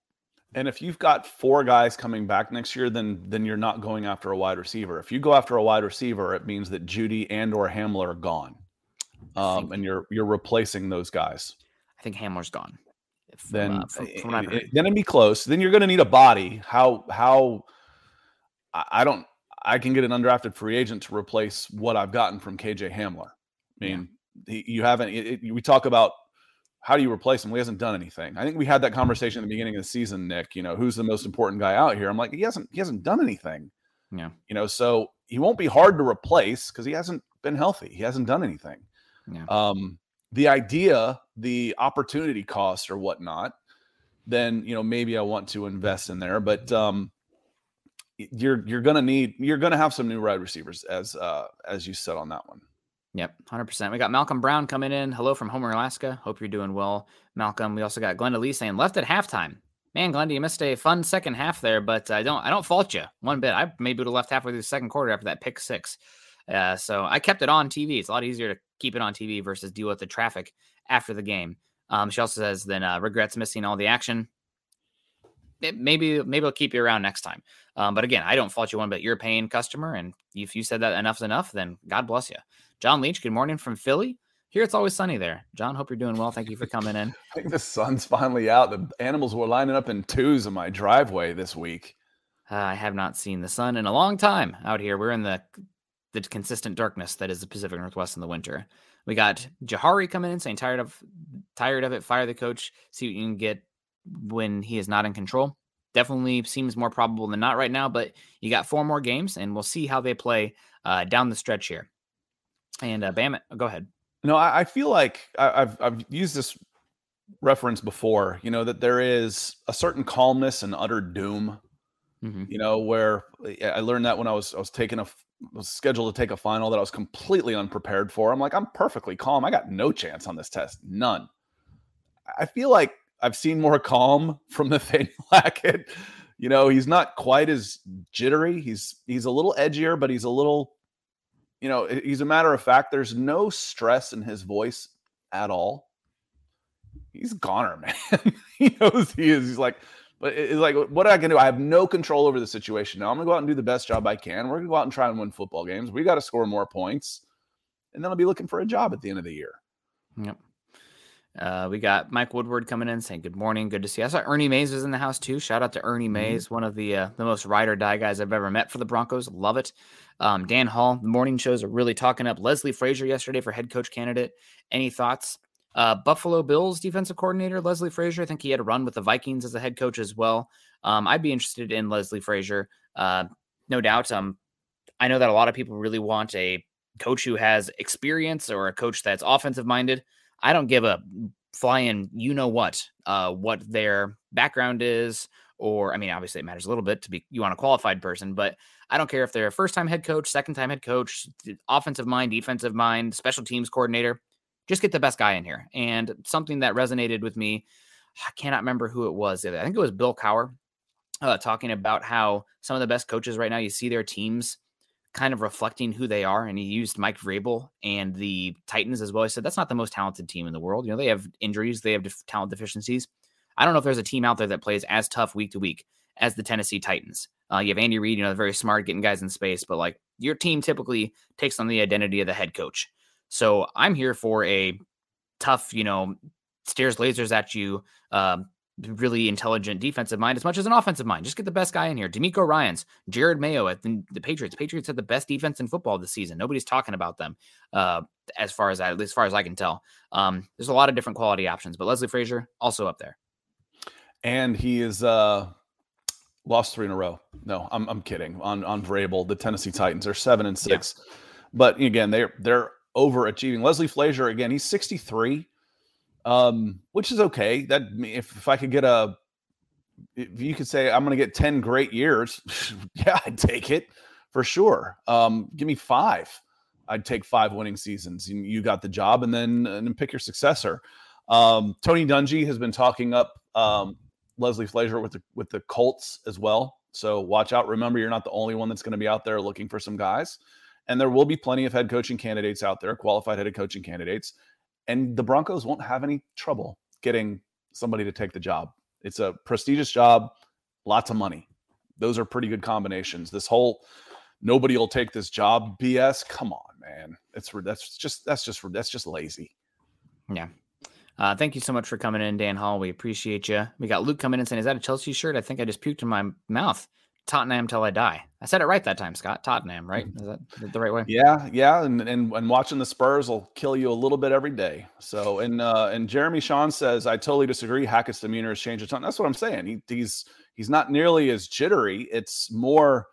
S2: And if you've got four guys coming back next year, then then you're not going after a wide receiver. If you go after a wide receiver, it means that Jeudy and or Hamler are gone, um, and you're you're replacing those guys.
S1: I think Hamler's gone.
S2: From, then uh, from, from it, then it'd be close. Then you're going to need a body. How how I don't I can get an undrafted free agent to replace what I've gotten from KJ Hamler. I mean, yeah. you haven't. It, it, we talk about how do you replace him? He hasn't done anything. I think we had that conversation at the beginning of the season, Nick. You know, who's the most important guy out here? I'm like, he hasn't. He hasn't done anything.
S1: Yeah.
S2: You know, so he won't be hard to replace because he hasn't been healthy. He hasn't done anything.
S1: Yeah.
S2: Um, the idea, the opportunity cost or whatnot, then you know maybe I want to invest in there. But um, you're you're gonna need you're gonna have some new wide receivers as uh as you said on that one.
S1: Yep, hundred percent. We got Malcolm Brown coming in. Hello from Homer, Alaska. Hope you're doing well, Malcolm. We also got Glenda Lee saying left at halftime. Man, Glenda, you missed a fun second half there, but I don't I don't fault you one bit. I maybe would have left halfway through the second quarter after that pick six. Uh, so I kept it on TV. It's a lot easier to keep it on TV versus deal with the traffic after the game. Um, she also says then uh, regrets missing all the action maybe maybe I'll keep you around next time. Um, but again, I don't fault you one bit. You're a paying customer, and if you said that enough's enough, then God bless you. John Leach, good morning from Philly. Here it's always sunny there. John, hope you're doing well. Thank you for coming in. [laughs]
S2: I think the sun's finally out. The animals were lining up in twos in my driveway this week.
S1: Uh, I have not seen the sun in a long time out here. We're in the the consistent darkness that is the Pacific Northwest in the winter. We got Jahari coming in saying tired of tired of it. Fire the coach. See what you can get when he is not in control. Definitely seems more probable than not right now, but you got four more games, and we'll see how they play uh, down the stretch here. And uh, Bam, go ahead.
S2: No, I, I feel like I, I've I've used this reference before. You know that there is a certain calmness and utter doom. Mm-hmm. You know where I learned that when I was I was taking a was scheduled to take a final that I was completely unprepared for. I'm like, I'm perfectly calm. I got no chance on this test. None. I feel like I've seen more calm from [laughs] Nathaniel Hackett. You know, he's not quite as jittery. He's he's a little edgier, but he's a little, you know, he's a matter of fact. There's no stress in his voice at all. He's goner, [laughs] man. he knows he is. He's like, but it's like, what I can do? I have no control over the situation. Now I'm gonna go out and do the best job I can. We're gonna go out and try and win football games. We got to score more points, and then I'll be looking for a job at the end of the year.
S1: Yep. Uh, we got Mike Woodward coming in saying good morning, good to see. You. I saw Ernie Mays was in the house too. Shout out to Ernie mm-hmm. Mays, mm-hmm. one of the uh, the most ride or die guys I've ever met for the Broncos. Love it. Um, Dan Hall, the morning shows are really talking up Leslie Frazier yesterday for head coach candidate. Any thoughts? Uh, Buffalo Bills defensive coordinator Leslie Frazier. I think he had a run with the Vikings as a head coach as well. Um, I'd be interested in Leslie Frazier, uh, no doubt. Um, I know that a lot of people really want a coach who has experience or a coach that's offensive minded. I don't give a flying you know what uh what their background is or i mean obviously it matters a little bit to be you want a qualified person but i don't care if they're a first time head coach second time head coach offensive mind defensive mind special teams coordinator just get the best guy in here. And something that resonated with me i cannot remember who it was i think it was bill cowher uh, talking about how some of the best coaches right now you see their teams kind of reflecting who they are. And he used Mike Vrabel and the Titans as well. He said that's not the most talented team in the world. You know, they have injuries, they have def- talent deficiencies. I don't know if there's a team out there that plays as tough week to week as the Tennessee Titans. Uh, you have Andy Reid, you know, very smart, getting guys in space, but like your team typically takes on the identity of the head coach. So I'm here for a tough, you know, stares lasers at you, uh, really intelligent defensive mind as much as an offensive mind. Just get the best guy in here. DeMeco Ryans, Jerod Mayo at the, the, Patriots. Patriots had the best defense in football this season. Nobody's talking about them uh, as far as I, as far as I can tell. Um, there's a lot of different quality options, but Leslie Frazier also up there.
S2: And he is uh, lost three in a row. No, I'm, I'm kidding. On on Vrabel, the Tennessee Titans are seven and six, yeah. but again they're they're overachieving. Leslie Frazier again, he's 63 um, which is okay. That if, if I could get a, if you could say I'm going to get 10 great years, [laughs] yeah, I'd take it for sure. Um, give me five. I'd take five winning seasons. You, you got the job, and then and then pick your successor. Um, Tony Dungy has been talking up um, Leslie Frazier with the with the Colts as well. So watch out. Remember, you're not the only one that's going to be out there looking for some guys. And there will be plenty of head coaching candidates out there, qualified head coaching candidates. And the Broncos won't have any trouble getting somebody to take the job. It's a prestigious job, lots of money. Those are pretty good combinations. This whole nobody will take this job BS. Come on, man. It's that's just that's just that's just lazy.
S1: Yeah. Uh, thank you so much for coming in, Dan Hall. We appreciate you. We got Luke coming in saying, "Is that a Chelsea shirt?" I think I just puked in my mouth. Tottenham till I die. I said it right that time, Scott. Tottenham, right? Is that the right way?
S2: Yeah, yeah. And and, and watching the Spurs will kill you a little bit every day. So and uh, and Jeremy Sean says, I totally disagree. Hackett's demeanor has changed a ton. That's what I'm saying. He, he's he's not nearly as jittery. It's more.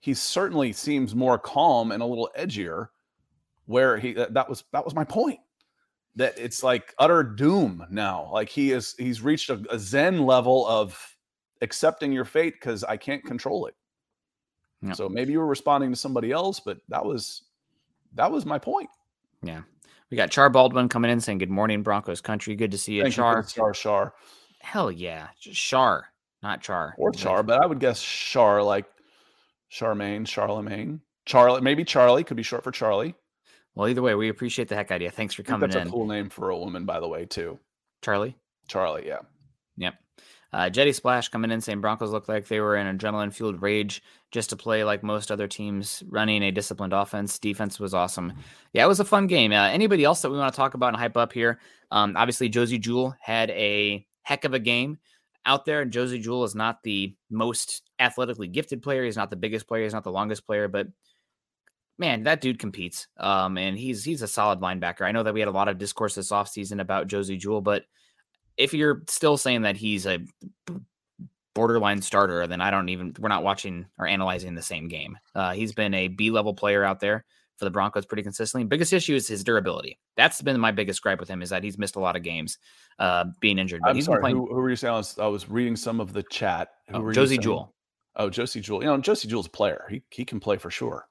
S2: He certainly seems more calm and a little edgier. Where he that was that was my point that it's like utter doom now. Like he is he's reached a, a zen level of accepting your fate because I can't control it. Yeah. So maybe you were responding to somebody else, but that was that was my point.
S1: Yeah. We got Char Baldwin coming in saying good morning, Broncos country. Good to see you,
S2: Thank
S1: Char.
S2: You Char Char.
S1: Hell yeah. Char, not Char.
S2: Or Char, but I would guess Char like Charmaine, Charlemagne. Charlie, maybe Charlie could be short for Charlie.
S1: Well, either way, we appreciate the heck idea. Thanks for coming
S2: that's
S1: in.
S2: That's a cool name for a woman, by the way, too.
S1: Charlie.
S2: Charlie, yeah.
S1: Yep. Uh, Jetty Splash coming in saying Broncos looked like they were in adrenaline fueled rage just to play like most other teams, running a disciplined offense. Defense was awesome. Yeah, it was a fun game. Uh, anybody else that we want to talk about and hype up here? Um, obviously, Josey Jewell had a heck of a game out there. And Josey Jewell is not the most athletically gifted player. He's not the biggest player. He's not the longest player, but man, that dude competes. Um, and he's he's a solid linebacker. I know that we had a lot of discourse this offseason about Josey Jewell, but if you're still saying that he's a borderline starter, then I don't even we're not watching or analyzing the same game. Uh, he's been a B level player out there for the Broncos pretty consistently. Biggest issue is his durability. That's been my biggest gripe with him is that he's missed a lot of games, uh, being injured.
S2: But I'm sorry, playing... who, who, were you saying? I was, I was reading some of the chat. Who
S1: oh, Josey Jewell.
S2: Oh, Josey Jewell. You know, Josey Jewell's a player. He he can play for sure.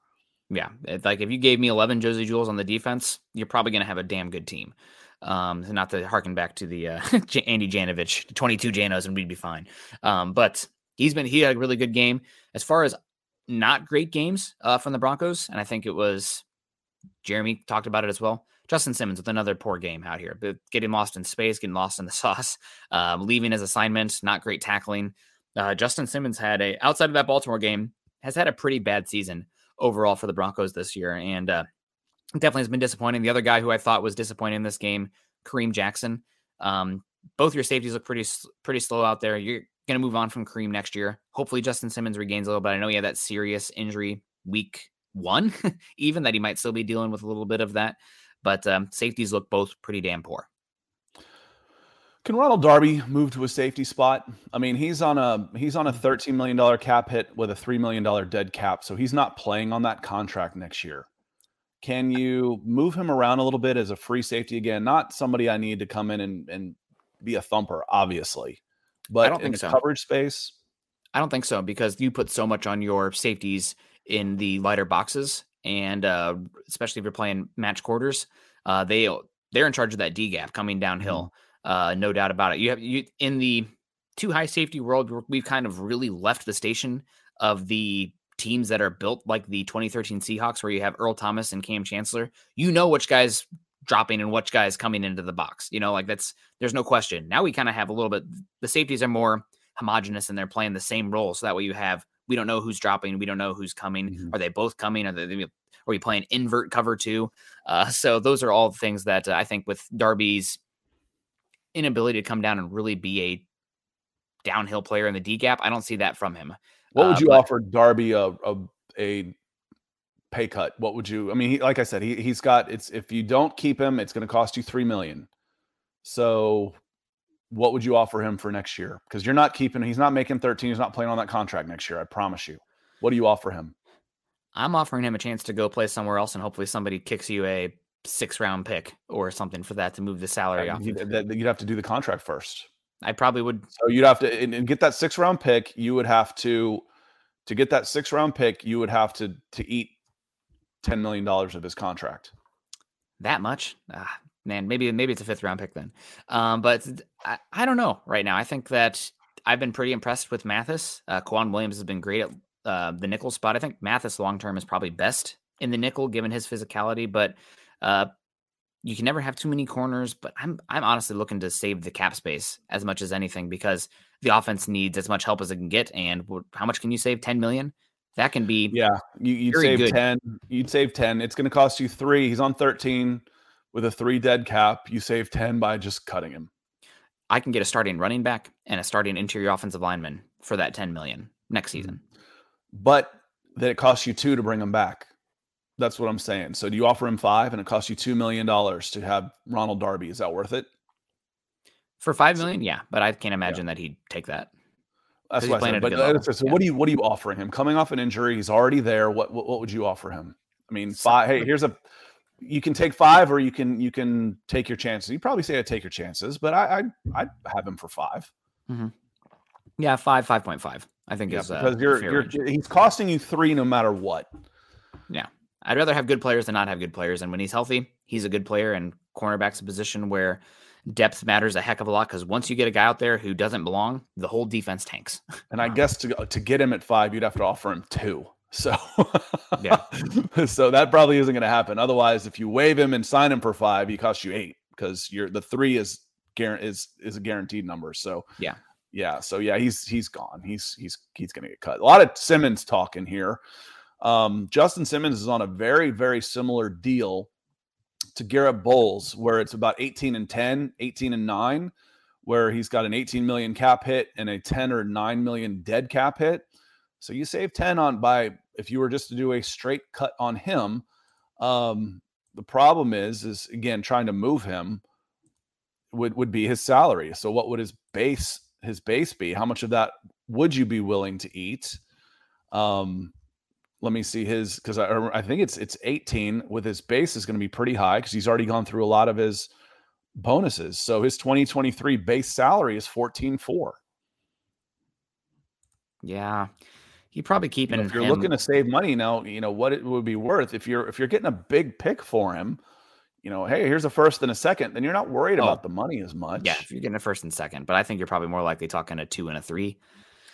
S1: Yeah, like if you gave me 11 Josey Jewells on the defense, you're probably going to have a damn good team. Um, not to harken back to the uh, [laughs] Andy Janovich, 22 Janos, and we'd be fine. Um, but he's been he had a really good game as far as not great games uh, from the Broncos, and I think it was Jeremy talked about it as well. Justin Simmons with another poor game out here, but getting lost in space, getting lost in the [laughs] sauce, um, leaving his assignment, not great tackling. Uh, Justin Simmons had a outside of that Baltimore game has had a pretty bad season overall for the Broncos this year, and uh, definitely has been disappointing. The other guy who I thought was disappointing in this game, Kareem Jackson. Um, both your safeties look pretty pretty slow out there. You're going to move on from Kareem next year. Hopefully, Justin Simmons regains a little bit. I know he had that serious injury week one, [laughs] even that he might still be dealing with a little bit of that. But um, safeties look both pretty damn poor.
S2: Can Ronald Darby move to a safety spot? I mean, he's on a he's on a thirteen million dollar cap hit with a three million dollar dead cap, so he's not playing on that contract next year. Can you move him around a little bit as a free safety again? Not somebody I need to come in and, and be a thumper, obviously, but
S1: I don't think so.
S2: coverage space.
S1: I don't think so because you put so much on your safeties in the lighter boxes, and uh, especially if you're playing match quarters, uh, they they're in charge of that D gap coming downhill. Mm-hmm uh, no doubt about it. You have you in the two high safety world, we've kind of really left the station of the teams that are built like the 2013 Seahawks, where you have Earl Thomas and Kam Chancellor. You know which guys dropping and which guys coming into the box. You know, like that's there's no question. Now we kind of have a little bit. The safeties are more homogenous and they're playing the same role. So that way you have we don't know who's dropping, we don't know who's coming. Mm-hmm. Are they both coming? Are they? Are we playing invert cover two? Uh, so those are all the things that uh, I think with Darby's inability to come down and really be a downhill player in the D gap. I don't see that from him.
S2: What would uh, you but, offer Darby a, a, a pay cut? What would you? I mean, he, like I said, he he's got it's if you don't keep him, it's going to cost you three million. So, what would you offer him for next year? Because you're not keeping. He's not making thirteen. He's not playing on that contract next year. I promise you. What do you offer him?
S1: I'm offering him a chance to go play somewhere else, and hopefully somebody kicks you a six round pick or something for that to move the salary off.
S2: You'd, you'd have to do the contract first.
S1: I probably would.
S2: So you'd have to and, and get that six round pick. You would have to to get that six round pick. You would have to to eat ten million dollars of his contract.
S1: That much? Ah, man, maybe maybe it's a fifth round pick then. Um, but I, I don't know right now. I think that I've been pretty impressed with Mathis. Uh, K'Waun Williams has been great at uh, the nickel spot. I think Mathis long term is probably best in the nickel given his physicality, but uh, you can never have too many corners. But I'm I'm honestly looking to save the cap space as much as anything because the offense needs as much help as it can get. And how much can you save? Ten million. That can be
S2: yeah. You, you'd save good. ten. You'd save ten. It's going to cost you three. He's on thirteen with a three dead cap. You save ten by just cutting him.
S1: I can get a starting running back and a starting interior offensive lineman for that 10 million next mm-hmm. season.
S2: But that it costs you two to bring him back. That's what I'm saying. So do you offer him five and it costs you two million dollars to have Ronald Darby? Is that worth it?
S1: For five million, yeah, but I can't imagine yeah. that he'd take that.
S2: That's what I said. But uh, so yeah. what do you what are you offering him? Coming off an injury, he's already there. What what, what would you offer him? I mean, five. Hey, here's a you can take five or you can you can take your chances. You probably say I take your chances, but I I i have him for 5
S1: mm-hmm. Yeah, five, five point five. I think yeah, is
S2: because uh, you're you're range. he's costing you three no matter what.
S1: Yeah, I'd rather have good players than not have good players. And when he's healthy, he's a good player. And cornerback's a position where depth matters a heck of a lot because once you get a guy out there who doesn't belong, the whole defense tanks.
S2: And I [laughs] guess to to get him at five, you'd have to offer him two. So yeah, [laughs] so that probably isn't going to happen. Otherwise, if you waive him and sign him for five, he costs you eight because you're the three is is is a guaranteed number. So
S1: yeah,
S2: yeah. So yeah, he's he's gone. He's he's he's going to get cut. A lot of Simmons talking here. Um, Justin Simmons is on a very very similar deal to Garett Bolles, where it's about 18 and 10, 18 and 9, where he's got an 18 million cap hit and a 10 or 9 million dead cap hit. So you save 10 on by if you were just to do a straight cut on him, um, the problem is, is again trying to move him would would be his salary. So what would his base his base be? How much of that would you be willing to eat? Um, let me see his because I, I think it's it's 18 with his base is going to be pretty high because he's already gone through a lot of his bonuses. So his 2023 base salary is 14.4.
S1: Yeah he probably keeping.
S2: You know, if you're
S1: him.
S2: looking to save money now, you know what it would be worth if you're if you're getting a big pick for him. You know, hey, here's a first and a second. Then you're not worried oh. about the money as much.
S1: Yeah, if you're getting a first and second, but I think you're probably more likely talking a two and a three.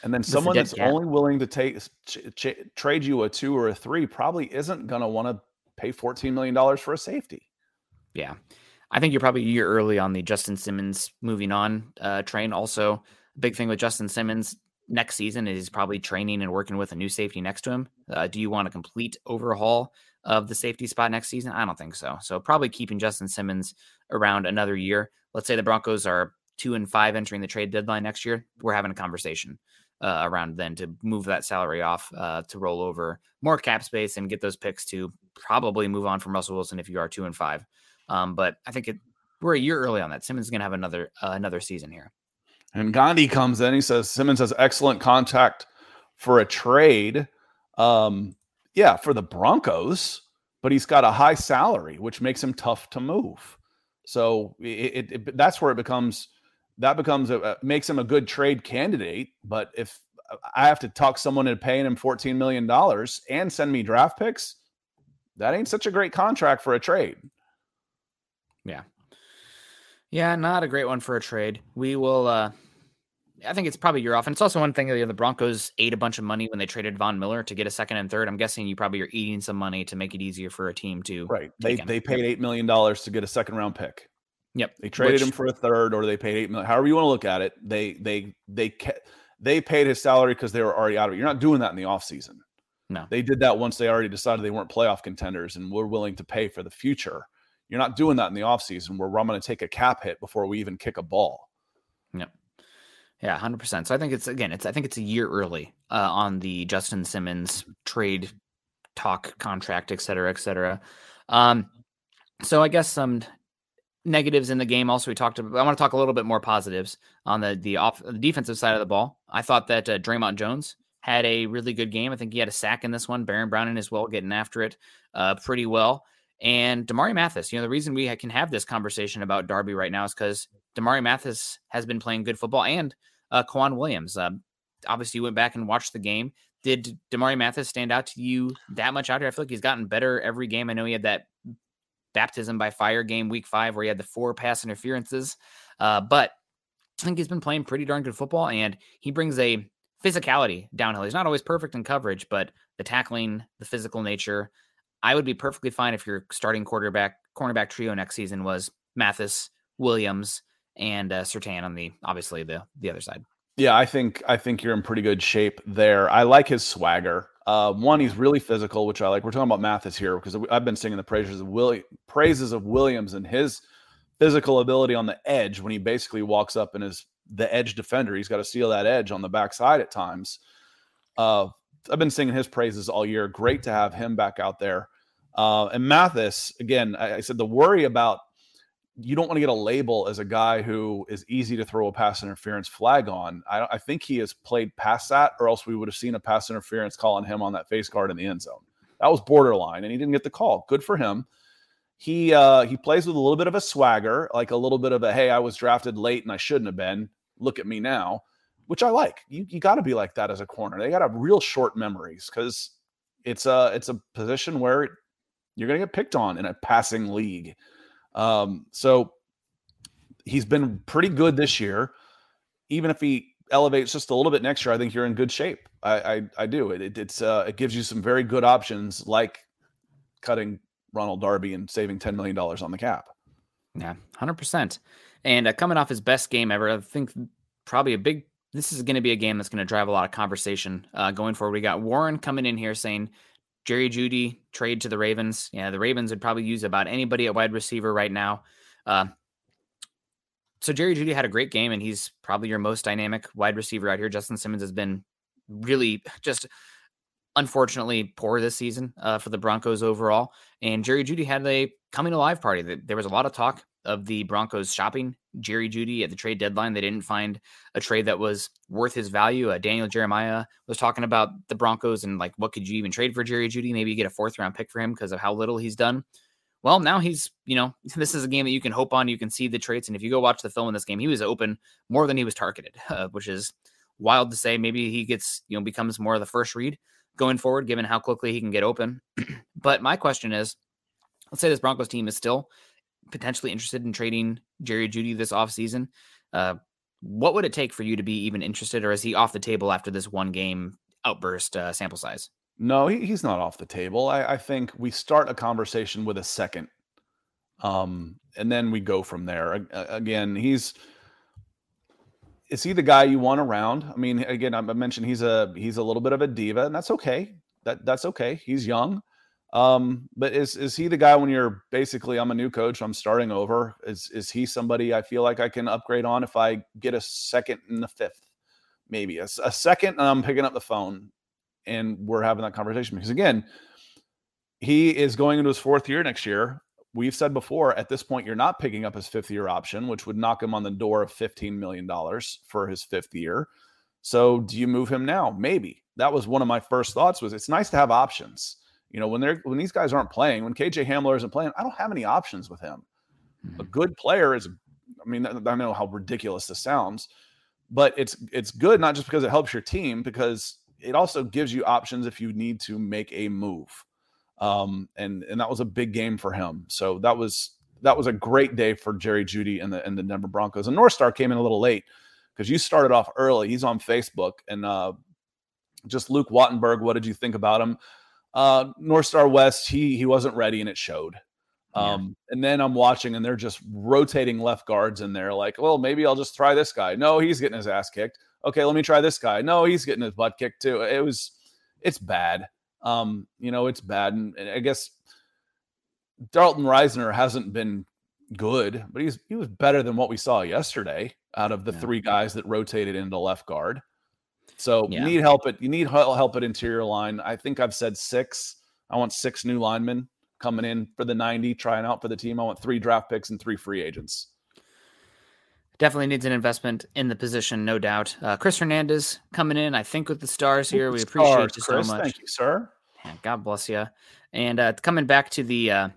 S2: And then someone that's cap. only willing to take ch- ch- trade you a two or a three probably isn't going to want to pay 14 million dollars for a safety.
S1: Yeah. I think you're probably a year early on the Justin Simmons moving on uh, train. Also, big thing with Justin Simmons, next season is probably training and working with a new safety next to him. Uh, do you want a complete overhaul of the safety spot next season? I don't think so. So probably keeping Justin Simmons around another year. Let's say the Broncos are two and five entering the trade deadline next year. We're having a conversation uh, around then to move that salary off uh, to roll over more cap space and get those picks to probably move on from Russell Wilson if you are two and five. Um, but I think it, we're a year early on that. Simmons is going to have another uh, another season here.
S2: And Gandhi comes in. He says Simmons has excellent contact for a trade. Um, yeah, for the Broncos, but he's got a high salary, which makes him tough to move. So it, it, it that's where it becomes that becomes a, makes him a good trade candidate. But if I have to talk someone into paying him $14 million and send me draft picks, that ain't such a great contract for a trade.
S1: Yeah. Yeah, not a great one for a trade. We will. uh I think it's probably your off, and it's also one thing that the Broncos ate a bunch of money when they traded Von Miller to get a second and third. I'm guessing you probably are eating some money to make it easier for a team to
S2: right. They they paid eight million dollars to get a second round pick.
S1: Yep,
S2: they traded Which, him for a third, or they paid eight million. However you want to look at it, they they they they paid his salary because they were already out of it. You're not doing that in the offseason.
S1: No,
S2: they did that once they already decided they weren't playoff contenders and were willing to pay for the future. You're not doing that in the offseason where I'm going to take a cap hit before we even kick a ball.
S1: Yep. Yeah, hundred percent. So I think it's again, it's I think it's a year early uh, on the Justin Simmons trade talk, contract, et cetera, et cetera. Um, so I guess some negatives in the game. Also, we talked. About, I want to talk a little bit more positives on the the off the defensive side of the ball. I thought that uh, Dre'Mont Jones had a really good game. I think he had a sack in this one. Baron Browning as well, getting after it uh, pretty well. And Damarri Mathis, you know, the reason we can have this conversation about Darby right now is because Damarri Mathis has been playing good football and uh, Williams. Uh, obviously, you went back and watched the game. Did Damarri Mathis stand out to you that much out here? I feel like he's gotten better every game. I know he had that baptism by fire game week five where he had the four pass interferences. Uh, but I think he's been playing pretty darn good football and he brings a physicality downhill. He's not always perfect in coverage, but the tackling, the physical nature, I would be perfectly fine if your starting quarterback cornerback trio next season was Mathis, Williams, and uh, Surtain on the obviously the the other side.
S2: Yeah, I think I think you're in pretty good shape there. I like his swagger. Uh, one, he's really physical, which I like. We're talking about Mathis here because I've been singing the praises of Willie, praises of Williams and his physical ability on the edge when he basically walks up and is the edge defender. He's got to seal that edge on the backside at times. Uh, I've been singing his praises all year. Great to have him back out there. Uh, and Mathis, again, I, I said the worry about you don't want to get a label as a guy who is easy to throw a pass interference flag on. I, I, think he has played past that, or else we would have seen a pass interference call on him on that face guard in the end zone. That was borderline, and he didn't get the call. Good for him. He uh, he plays with a little bit of a swagger, like a little bit of a hey, I was drafted late and I shouldn't have been. Look at me now, which I like. You you got to be like that as a corner. They got to have real short memories because it's a it's a position where you're going to get picked on in a passing league. Um, so he's been pretty good this year. Even if he elevates just a little bit next year, I think you're in good shape. I I, I do. It, it it's uh, it gives you some very good options like cutting Ronald Darby and saving ten million dollars on the cap.
S1: Yeah, hundred percent. And uh, coming off his best game ever, I think probably a big. This is going to be a game that's going to drive a lot of conversation uh, going forward. We got Warren coming in here saying Jerry Jeudy trade to the Ravens. Yeah, the Ravens would probably use about anybody at wide receiver right now. Uh, so Jerry Jeudy had a great game, and he's probably your most dynamic wide receiver out here. Justin Simmons has been really just unfortunately poor this season uh, for the Broncos overall. And Jerry Jeudy had a coming alive party. There was a lot of talk of the Broncos shopping Jerry Jeudy at the trade deadline. They didn't find a trade that was worth his value. Uh, Daniel Jeremiah was talking about the Broncos and like, what could you even trade for Jerry Jeudy? Maybe you get a fourth round pick for him because of how little he's done. Well, now he's, you know, [laughs] this is a game that you can hope on. You can see the traits. And if you go watch the film in this game, he was open more than he was targeted, [laughs] uh, which is wild to say. Maybe he gets, you know, becomes more of the first read going forward, given how quickly he can get open. [clears throat] but my question is, let's say this Broncos team is still potentially interested in trading Jerry Jeudy this offseason, uh, what would it take for you to be even interested, or is he off the table after this one game outburst uh, sample size?
S2: No, he, he's not off the table. I, I, think we start a conversation with a second, um, and then we go from there. Again, he's is he the guy you want around? I mean, again, I mentioned he's a he's a little bit of a diva, and that's okay. That that's okay. He's young. Um, but is is he the guy when you're basically I'm a new coach, I'm starting over? Is is he somebody I feel like I can upgrade on if I get a second and the fifth, maybe a, a second, and I'm picking up the phone and we're having that conversation because again, he is going into his fourth year next year. We've said before at this point, you're not picking up his fifth year option, which would knock him on the door of $15 million for his fifth year. So do you move him now? Maybe. That was one of my first thoughts was it's nice to have options you know, when they're when these guys aren't playing, when KJ Hamler isn't playing, I don't have any options with him. Mm-hmm. A good player is, I mean, I know how ridiculous this sounds, but it's it's good not just because it helps your team, because it also gives you options if you need to make a move. Um, and and that was a big game for him. So that was that was a great day for Jerry Jeudy and the and the Denver Broncos. And North Star came in a little late because you started off early. He's on Facebook and uh, just Luke Wattenberg. What did you think about him? Uh, North Star West, he he wasn't ready and it showed. Um, yeah. and then I'm watching and they're just rotating left guards in there, like, well, maybe I'll just try this guy. No, he's getting his ass kicked. Okay, let me try this guy. No, he's getting his butt kicked too. It was, it's bad. Um, you know, it's bad. And, and I guess Dalton Risner hasn't been good, but he's he was better than what we saw yesterday out of the yeah. three guys that rotated into left guard. So yeah. you need help at you need help at interior line. I think I've said six. I want six new linemen coming in for the 90, trying out for the team. I want three draft picks and three free agents.
S1: Definitely needs an investment in the position, no doubt. Uh, Chris Hernandez coming in, I think, with the stars here. We appreciate stars, you so
S2: Chris,
S1: much.
S2: Thank you, sir.
S1: God bless you. And uh, coming back to the uh,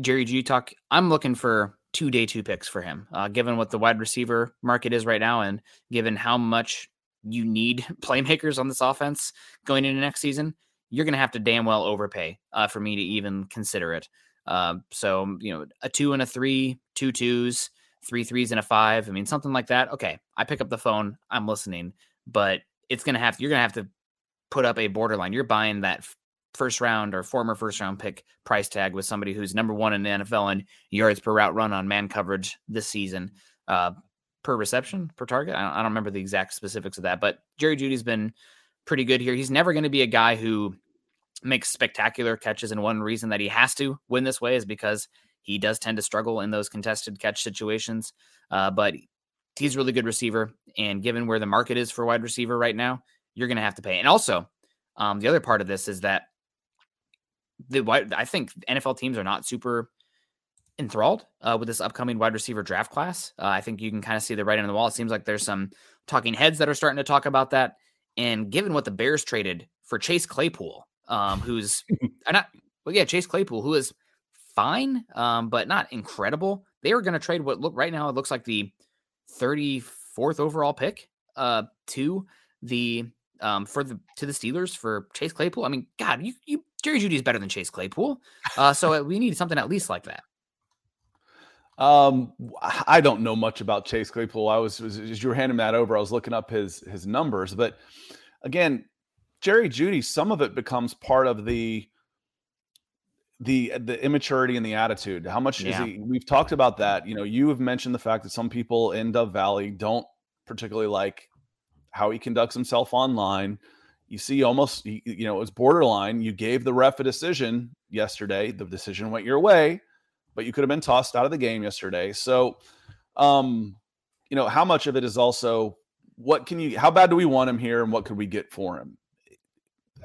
S1: Jerry G talk, I'm looking for two day two picks for him, uh, given what the wide receiver market is right now, and given how much you need [laughs] playmakers on this offense going into next season, you're going to have to damn well overpay uh, for me to even consider it. Uh, so you know, a two and a three, two twos, three threes and a five. I mean, something like that. Okay, I pick up the phone, I'm listening, but it's gonna have you're gonna have to put up a borderline. You're buying that first round or former first round pick price tag with somebody who's number one in the NFL in yards per route run on man coverage this season, uh, per reception, per target. I don't, I don't remember the exact specifics of that, but Jerry Jeudy's been pretty good here. He's never going to be a guy who makes spectacular catches, and one reason that he has to win this way is because he does tend to struggle in those contested catch situations. Uh, but he's a really good receiver, and given where the market is for wide receiver right now, you're going to have to pay. And also, um, the other part of this is that the I think NFL teams are not super enthralled uh, with this upcoming wide receiver draft class. Uh, I think you can kind of see the writing on the wall. It seems like there's some talking heads that are starting to talk about that. And given what the Bears traded for Chase Claypool, um, who's [laughs] not well, yeah, Chase Claypool, who is fine, um, but not incredible. They were going to trade what look right now. It looks like the 34th overall pick uh, to the um, for the to the Steelers for Chase Claypool. I mean, God, you, you Jerry Jeudy is better than Chase Claypool, uh, so uh, we need something at least like that.
S2: Um, I don't know much about Chase Claypool. I was, was as you were handing that over, I was looking up his his numbers, but again, Jerry Jeudy, some of it becomes part of the the the immaturity and the attitude. How much yeah. is he? We've talked about that. You know, you have mentioned the fact that some people in Dove Valley don't particularly like how he conducts himself online. You see, almost, you know, it was borderline. You gave the ref a decision yesterday. The decision went your way, but you could have been tossed out of the game yesterday. So, um, you know, how much of it is also what can you, how bad do we want him here and what could we get for him?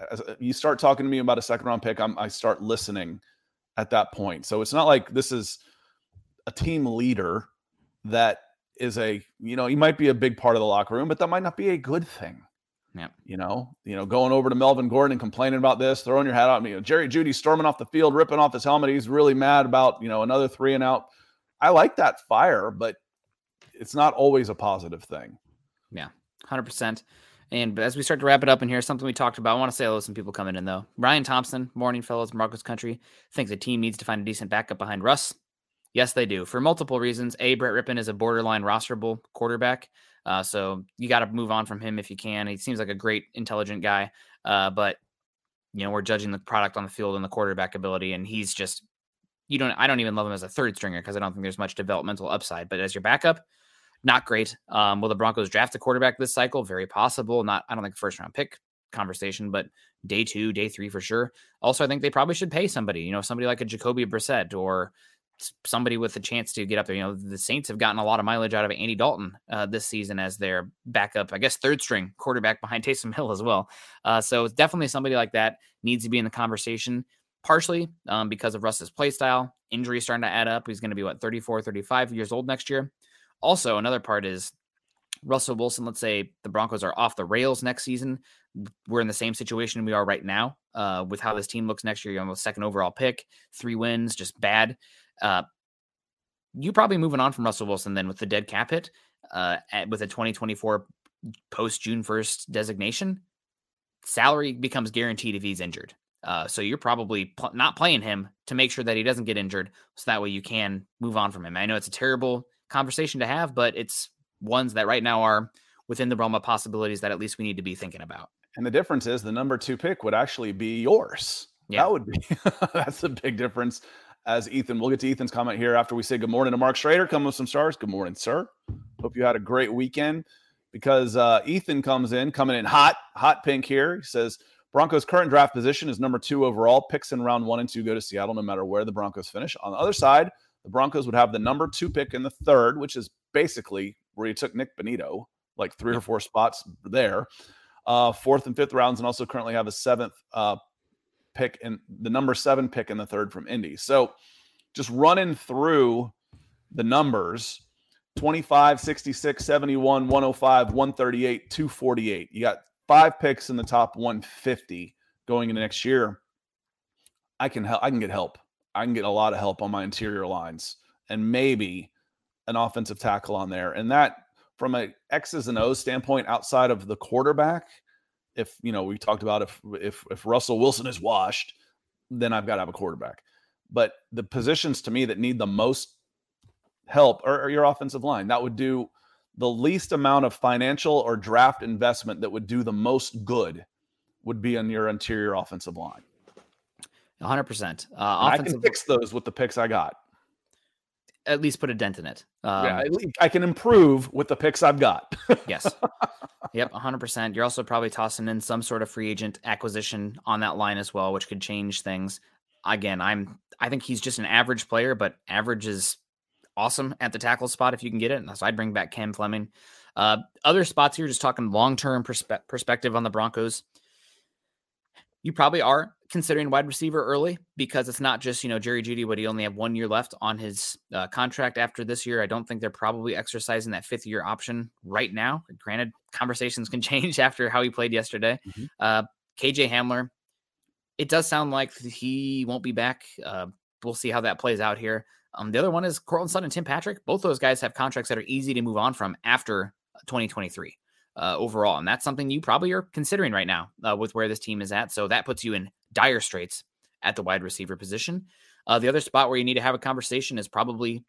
S2: As you start talking to me about a second round pick, I'm, I start listening at that point. So it's not like this is a team leader that is a you know he might be a big part of the locker room, but that might not be a good thing.
S1: Yeah.
S2: You know, you know, going over to Melvin Gordon and complaining about this, throwing your hat out. You know, Jerry Jeudy storming off the field, ripping off his helmet. He's really mad about you know another three and out. I like that fire, but it's not always a positive thing.
S1: Yeah, hundred percent. And as we start to wrap it up in here, something we talked about. I want to say hello to some people coming in though. Ryan Thompson, morning fellows, Marcos Country, thinks the team needs to find a decent backup behind Russ. Yes, they do for multiple reasons. A, Brett Rypien is a borderline rosterable quarterback. Uh, so you got to move on from him if you can. He seems like a great, intelligent guy. Uh, but, you know, we're judging the product on the field and the quarterback ability. And he's just, you don't, I don't even love him as a third stringer because I don't think there's much developmental upside. But as your backup, not great. Um, will the Broncos draft a quarterback this cycle? Very possible. Not, I don't think first round pick conversation, but day two, day three for sure. Also, I think they probably should pay somebody, you know, somebody like a Jacoby Brissett or somebody with a chance to get up there. You know, the Saints have gotten a lot of mileage out of Andy Dalton uh, this season as their backup, I guess, third string quarterback behind Taysom Hill as well. Uh, so it's definitely somebody like that needs to be in the conversation, partially um, because of Russ's play style. Injuries starting to add up. He's going to be, what, 34, 35 years old next year. Also, another part is Russell Wilson, let's say the Broncos are off the rails next season. We're in the same situation we are right now uh, with how this team looks next year. You're almost second overall pick, three wins, just bad. Uh, you probably moving on from Russell Wilson then with the dead cap hit, uh, at, with a 2024 post June 1st designation. Salary becomes guaranteed if he's injured. Uh, so you're probably pl- not playing him to make sure that he doesn't get injured, so that way you can move on from him. I know it's a terrible conversation to have, but it's ones that right now are within the realm of possibilities that at least we need to be thinking about.
S2: And the difference is the number two pick would actually be yours. Yeah. That would be [laughs] that's a big difference as Ethan. We'll get to Ethan's comment here after we say good morning to Mark Schrader. Come with some stars. Good morning, sir. Hope you had a great weekend because uh, Ethan comes in, coming in hot, hot pink here. He says Broncos' current draft position is number two overall. Picks in round one and two go to Seattle no matter where the Broncos finish. On the other side, the Broncos would have the number two pick in the third, which is basically where you took Nik Bonitto, like three or four spots there. Uh, fourth and fifth rounds, and also currently have a seventh uh, pick in the number seven pick in the third from Indy. So just running through the numbers 25, 66, 71, 105, 138, 248. You got five picks in the top 150 going into next year. I can help. I can get help. I can get a lot of help on my interior lines and maybe an offensive tackle on there. And that, from a X's and O's standpoint, outside of the quarterback, if you know we talked about if if if Russell Wilson is washed, then I've got to have a quarterback. but the positions to me that need the most help are, are your offensive line. That would do the least amount of financial or draft investment that would do the most good would be on your interior offensive line.
S1: 100%. Uh,
S2: I can fix those with the picks I got.
S1: At least put a dent in it.
S2: Um, yeah, I can improve with the picks I've got. [laughs]
S1: yes. Yep, 100%. You're also probably tossing in some sort of free agent acquisition on that line as well, which could change things. Again, I'm I think he's just an average player, but average is awesome at the tackle spot if you can get it. And So I'd bring back Cam Fleming. Uh, other spots here, just talking long term perspe- perspective on the Broncos. You probably are considering wide receiver early because it's not just you know Jerry Jeudy but he only have one year left on his uh, contract after this year. I don't think they're probably exercising that fifth year option right now. Granted, conversations can [laughs] change after how he played yesterday. Mm-hmm. Uh, KJ Hamler, it does sound like he won't be back. Uh, we'll see how that plays out here. Um, the other one is Courtland Sutton and Tim Patrick. Both those guys have contracts that are easy to move on from after 2023 uh, overall. And that's something you probably are considering right now uh, with where this team is at. So that puts you in dire straits at the wide receiver position. Uh, the other spot where you need to have a conversation is probably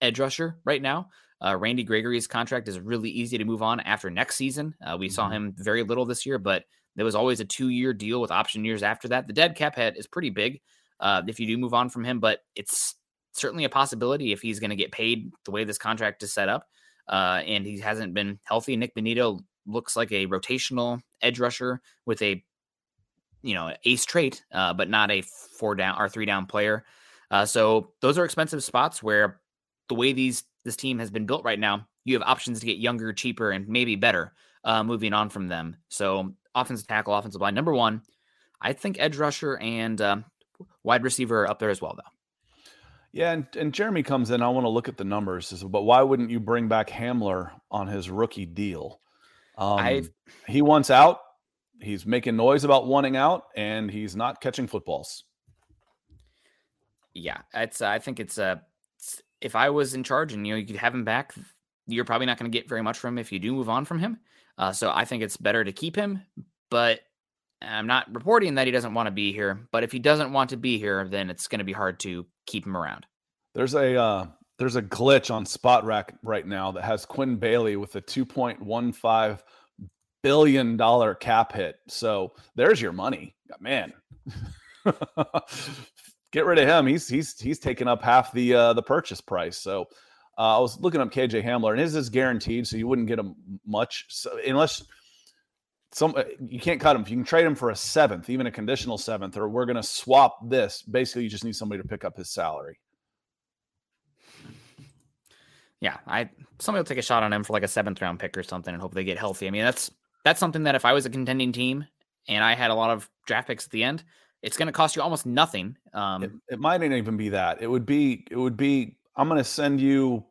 S1: edge rusher right now. Uh, Randy Gregory's contract is really easy to move on after next season. Uh, we mm-hmm. saw him very little this year, but there was always a two year deal with option years after that. The dead cap head is pretty big uh, if you do move on from him, but it's certainly a possibility if he's going to get paid the way this contract is set up. Uh, and he hasn't been healthy. Nik Bonitto looks like a rotational edge rusher with a you know ace trait, uh, but not a four down or three down player. Uh, so those are expensive spots where the way these this team has been built right now, you have options to get younger, cheaper, and maybe better uh, moving on from them. So offensive tackle, offensive line, number one, I think edge rusher and um, wide receiver are up there as well, though.
S2: Yeah, and, and Jeremy comes in. I want to look at the numbers, says, but why wouldn't you bring back Hamler on his rookie deal? Um, he wants out. He's making noise about wanting out, and he's not catching footballs.
S1: Yeah, it's. Uh, I think it's. Uh, if I was in charge, and you know, you could have him back, you're probably not going to get very much from him if you do move on from him. Uh, so I think it's better to keep him. But I'm not reporting that he doesn't want to be here, but if he doesn't want to be here, then it's going to be hard to keep him around.
S2: There's a uh, there's a glitch on Spotrac right now that has Quinn Bailey with a 2.15 billion dollar cap hit. So there's your money, man. [laughs] Get rid of him. He's he's he's taking up half the uh, the purchase price. So uh, I was looking up KJ Hamler, and his is guaranteed, so you wouldn't get him much so, unless some uh, you can't cut him. If You can trade him for a seventh, even a conditional seventh, or we're going to swap this. Basically, you just need somebody to pick up his salary.
S1: Yeah, I somebody will take a shot on him for like a seventh round pick or something, and hope they get healthy. I mean, that's that's something that if I was a contending team and I had a lot of draft picks at the end, it's going to cost you almost nothing. Um,
S2: it, it might not even be that. It would be. It would be. I'm going to send you.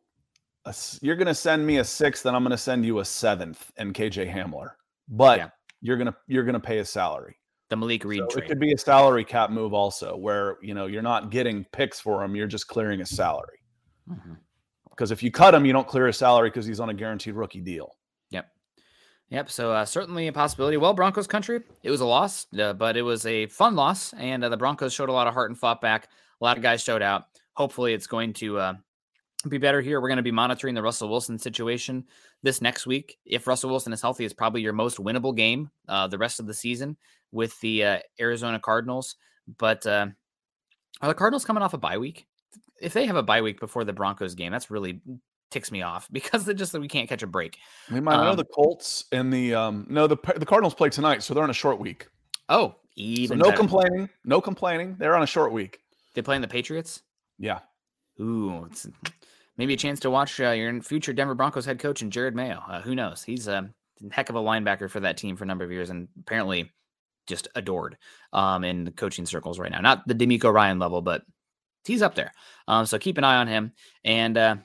S2: A, you're going to send me a sixth, and I'm going to send you a seventh and KJ Hamler but yeah. you're gonna you're gonna pay a salary.
S1: The Malik Reed
S2: so It could be a salary cap move also, where you know you're not getting picks for him, you're just clearing a salary. Mm-hmm. Because if you cut him, you don't clear a salary because he's on a guaranteed rookie deal.
S1: Yep. Yep. So uh, certainly a possibility. Well, Broncos country, it was a loss, uh, but it was a fun loss, and uh, the Broncos showed a lot of heart and fought back. A lot of guys showed out. Hopefully, it's going to uh, be better here. We're going to be monitoring the Russell Wilson situation this next week. If Russell Wilson is healthy, is probably your most winnable game uh, the rest of the season with the uh, Arizona Cardinals. But uh, are the Cardinals coming off a bye week? If they have a bye week before the Broncos game, that's really ticks me off [laughs] because they just we can't catch a break.
S2: We might um, know the Colts and the um no the the Cardinals play tonight, so they're on a short week.
S1: Oh, even
S2: so no better. complaining, no complaining. They're on a short week.
S1: They playing the Patriots.
S2: Yeah.
S1: Ooh, maybe a chance to watch uh, your future Denver Broncos head coach and Jerod Mayo. Uh, who knows? He's a heck of a linebacker for that team for a number of years, and apparently just adored um, in the coaching circles right now. Not the DeMeco Ryan level, but he's up there. Um, so keep an eye on him. And uh,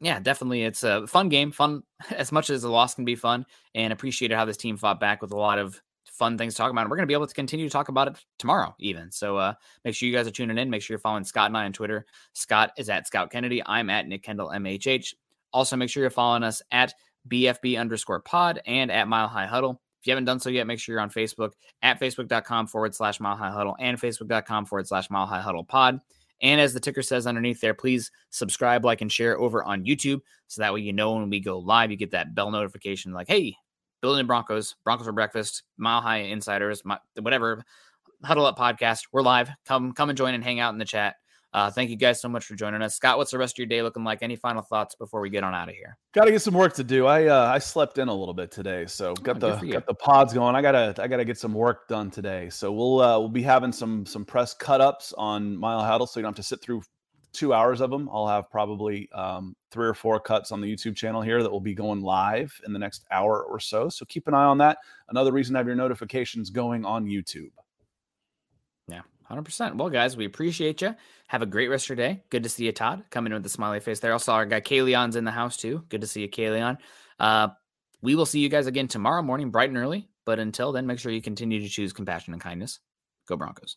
S1: yeah, definitely, it's a fun game. Fun [laughs] as much as the loss can be fun, and appreciated how this team fought back with a lot of fun things to talk about. And we're going to be able to continue to talk about it tomorrow, even. So uh, make sure you guys are tuning in. Make sure you're following Scott and I on Twitter. Scott is at Scout Kennedy. I'm at Nick Kendall MHH. Also, make sure you're following us at BFB underscore pod and at Mile High Huddle. If you haven't done so yet, make sure you're on Facebook at facebook.com forward slash mile high huddle and facebook.com forward slash mile high huddle pod. And as the ticker says underneath there, please subscribe, like, and share over on YouTube. So that way you know when we go live, you get that bell notification like, hey, Building Broncos, Broncos for breakfast, Mile High Insiders, my, whatever, Huddle Up podcast. We're live. Come, come and join and hang out in the chat. Uh, thank you guys so much for joining us. Scott, what's the rest of your day looking like? Any final thoughts before we get on out of here?
S2: Got to get some work to do. I uh, I slept in a little bit today, so got oh, the got the pods going. I gotta I gotta get some work done today. So we'll uh, we'll be having some some press cut ups on Mile Huddle, so you don't have to sit through two hours of them. I'll have probably um, three or four cuts on the YouTube channel here that will be going live in the next hour or so. So keep an eye on that. Another reason to have your notifications going on YouTube.
S1: Yeah, 100%. Well, guys, we appreciate you. Have a great rest of your day. Good to see you, Todd, coming in with the smiley face there. Also, our guy Kaleon's in the house too. Good to see you, Kaleon. Uh, we will see you guys again tomorrow morning, bright and early. But until then, make sure you continue to choose compassion and kindness. Go Broncos.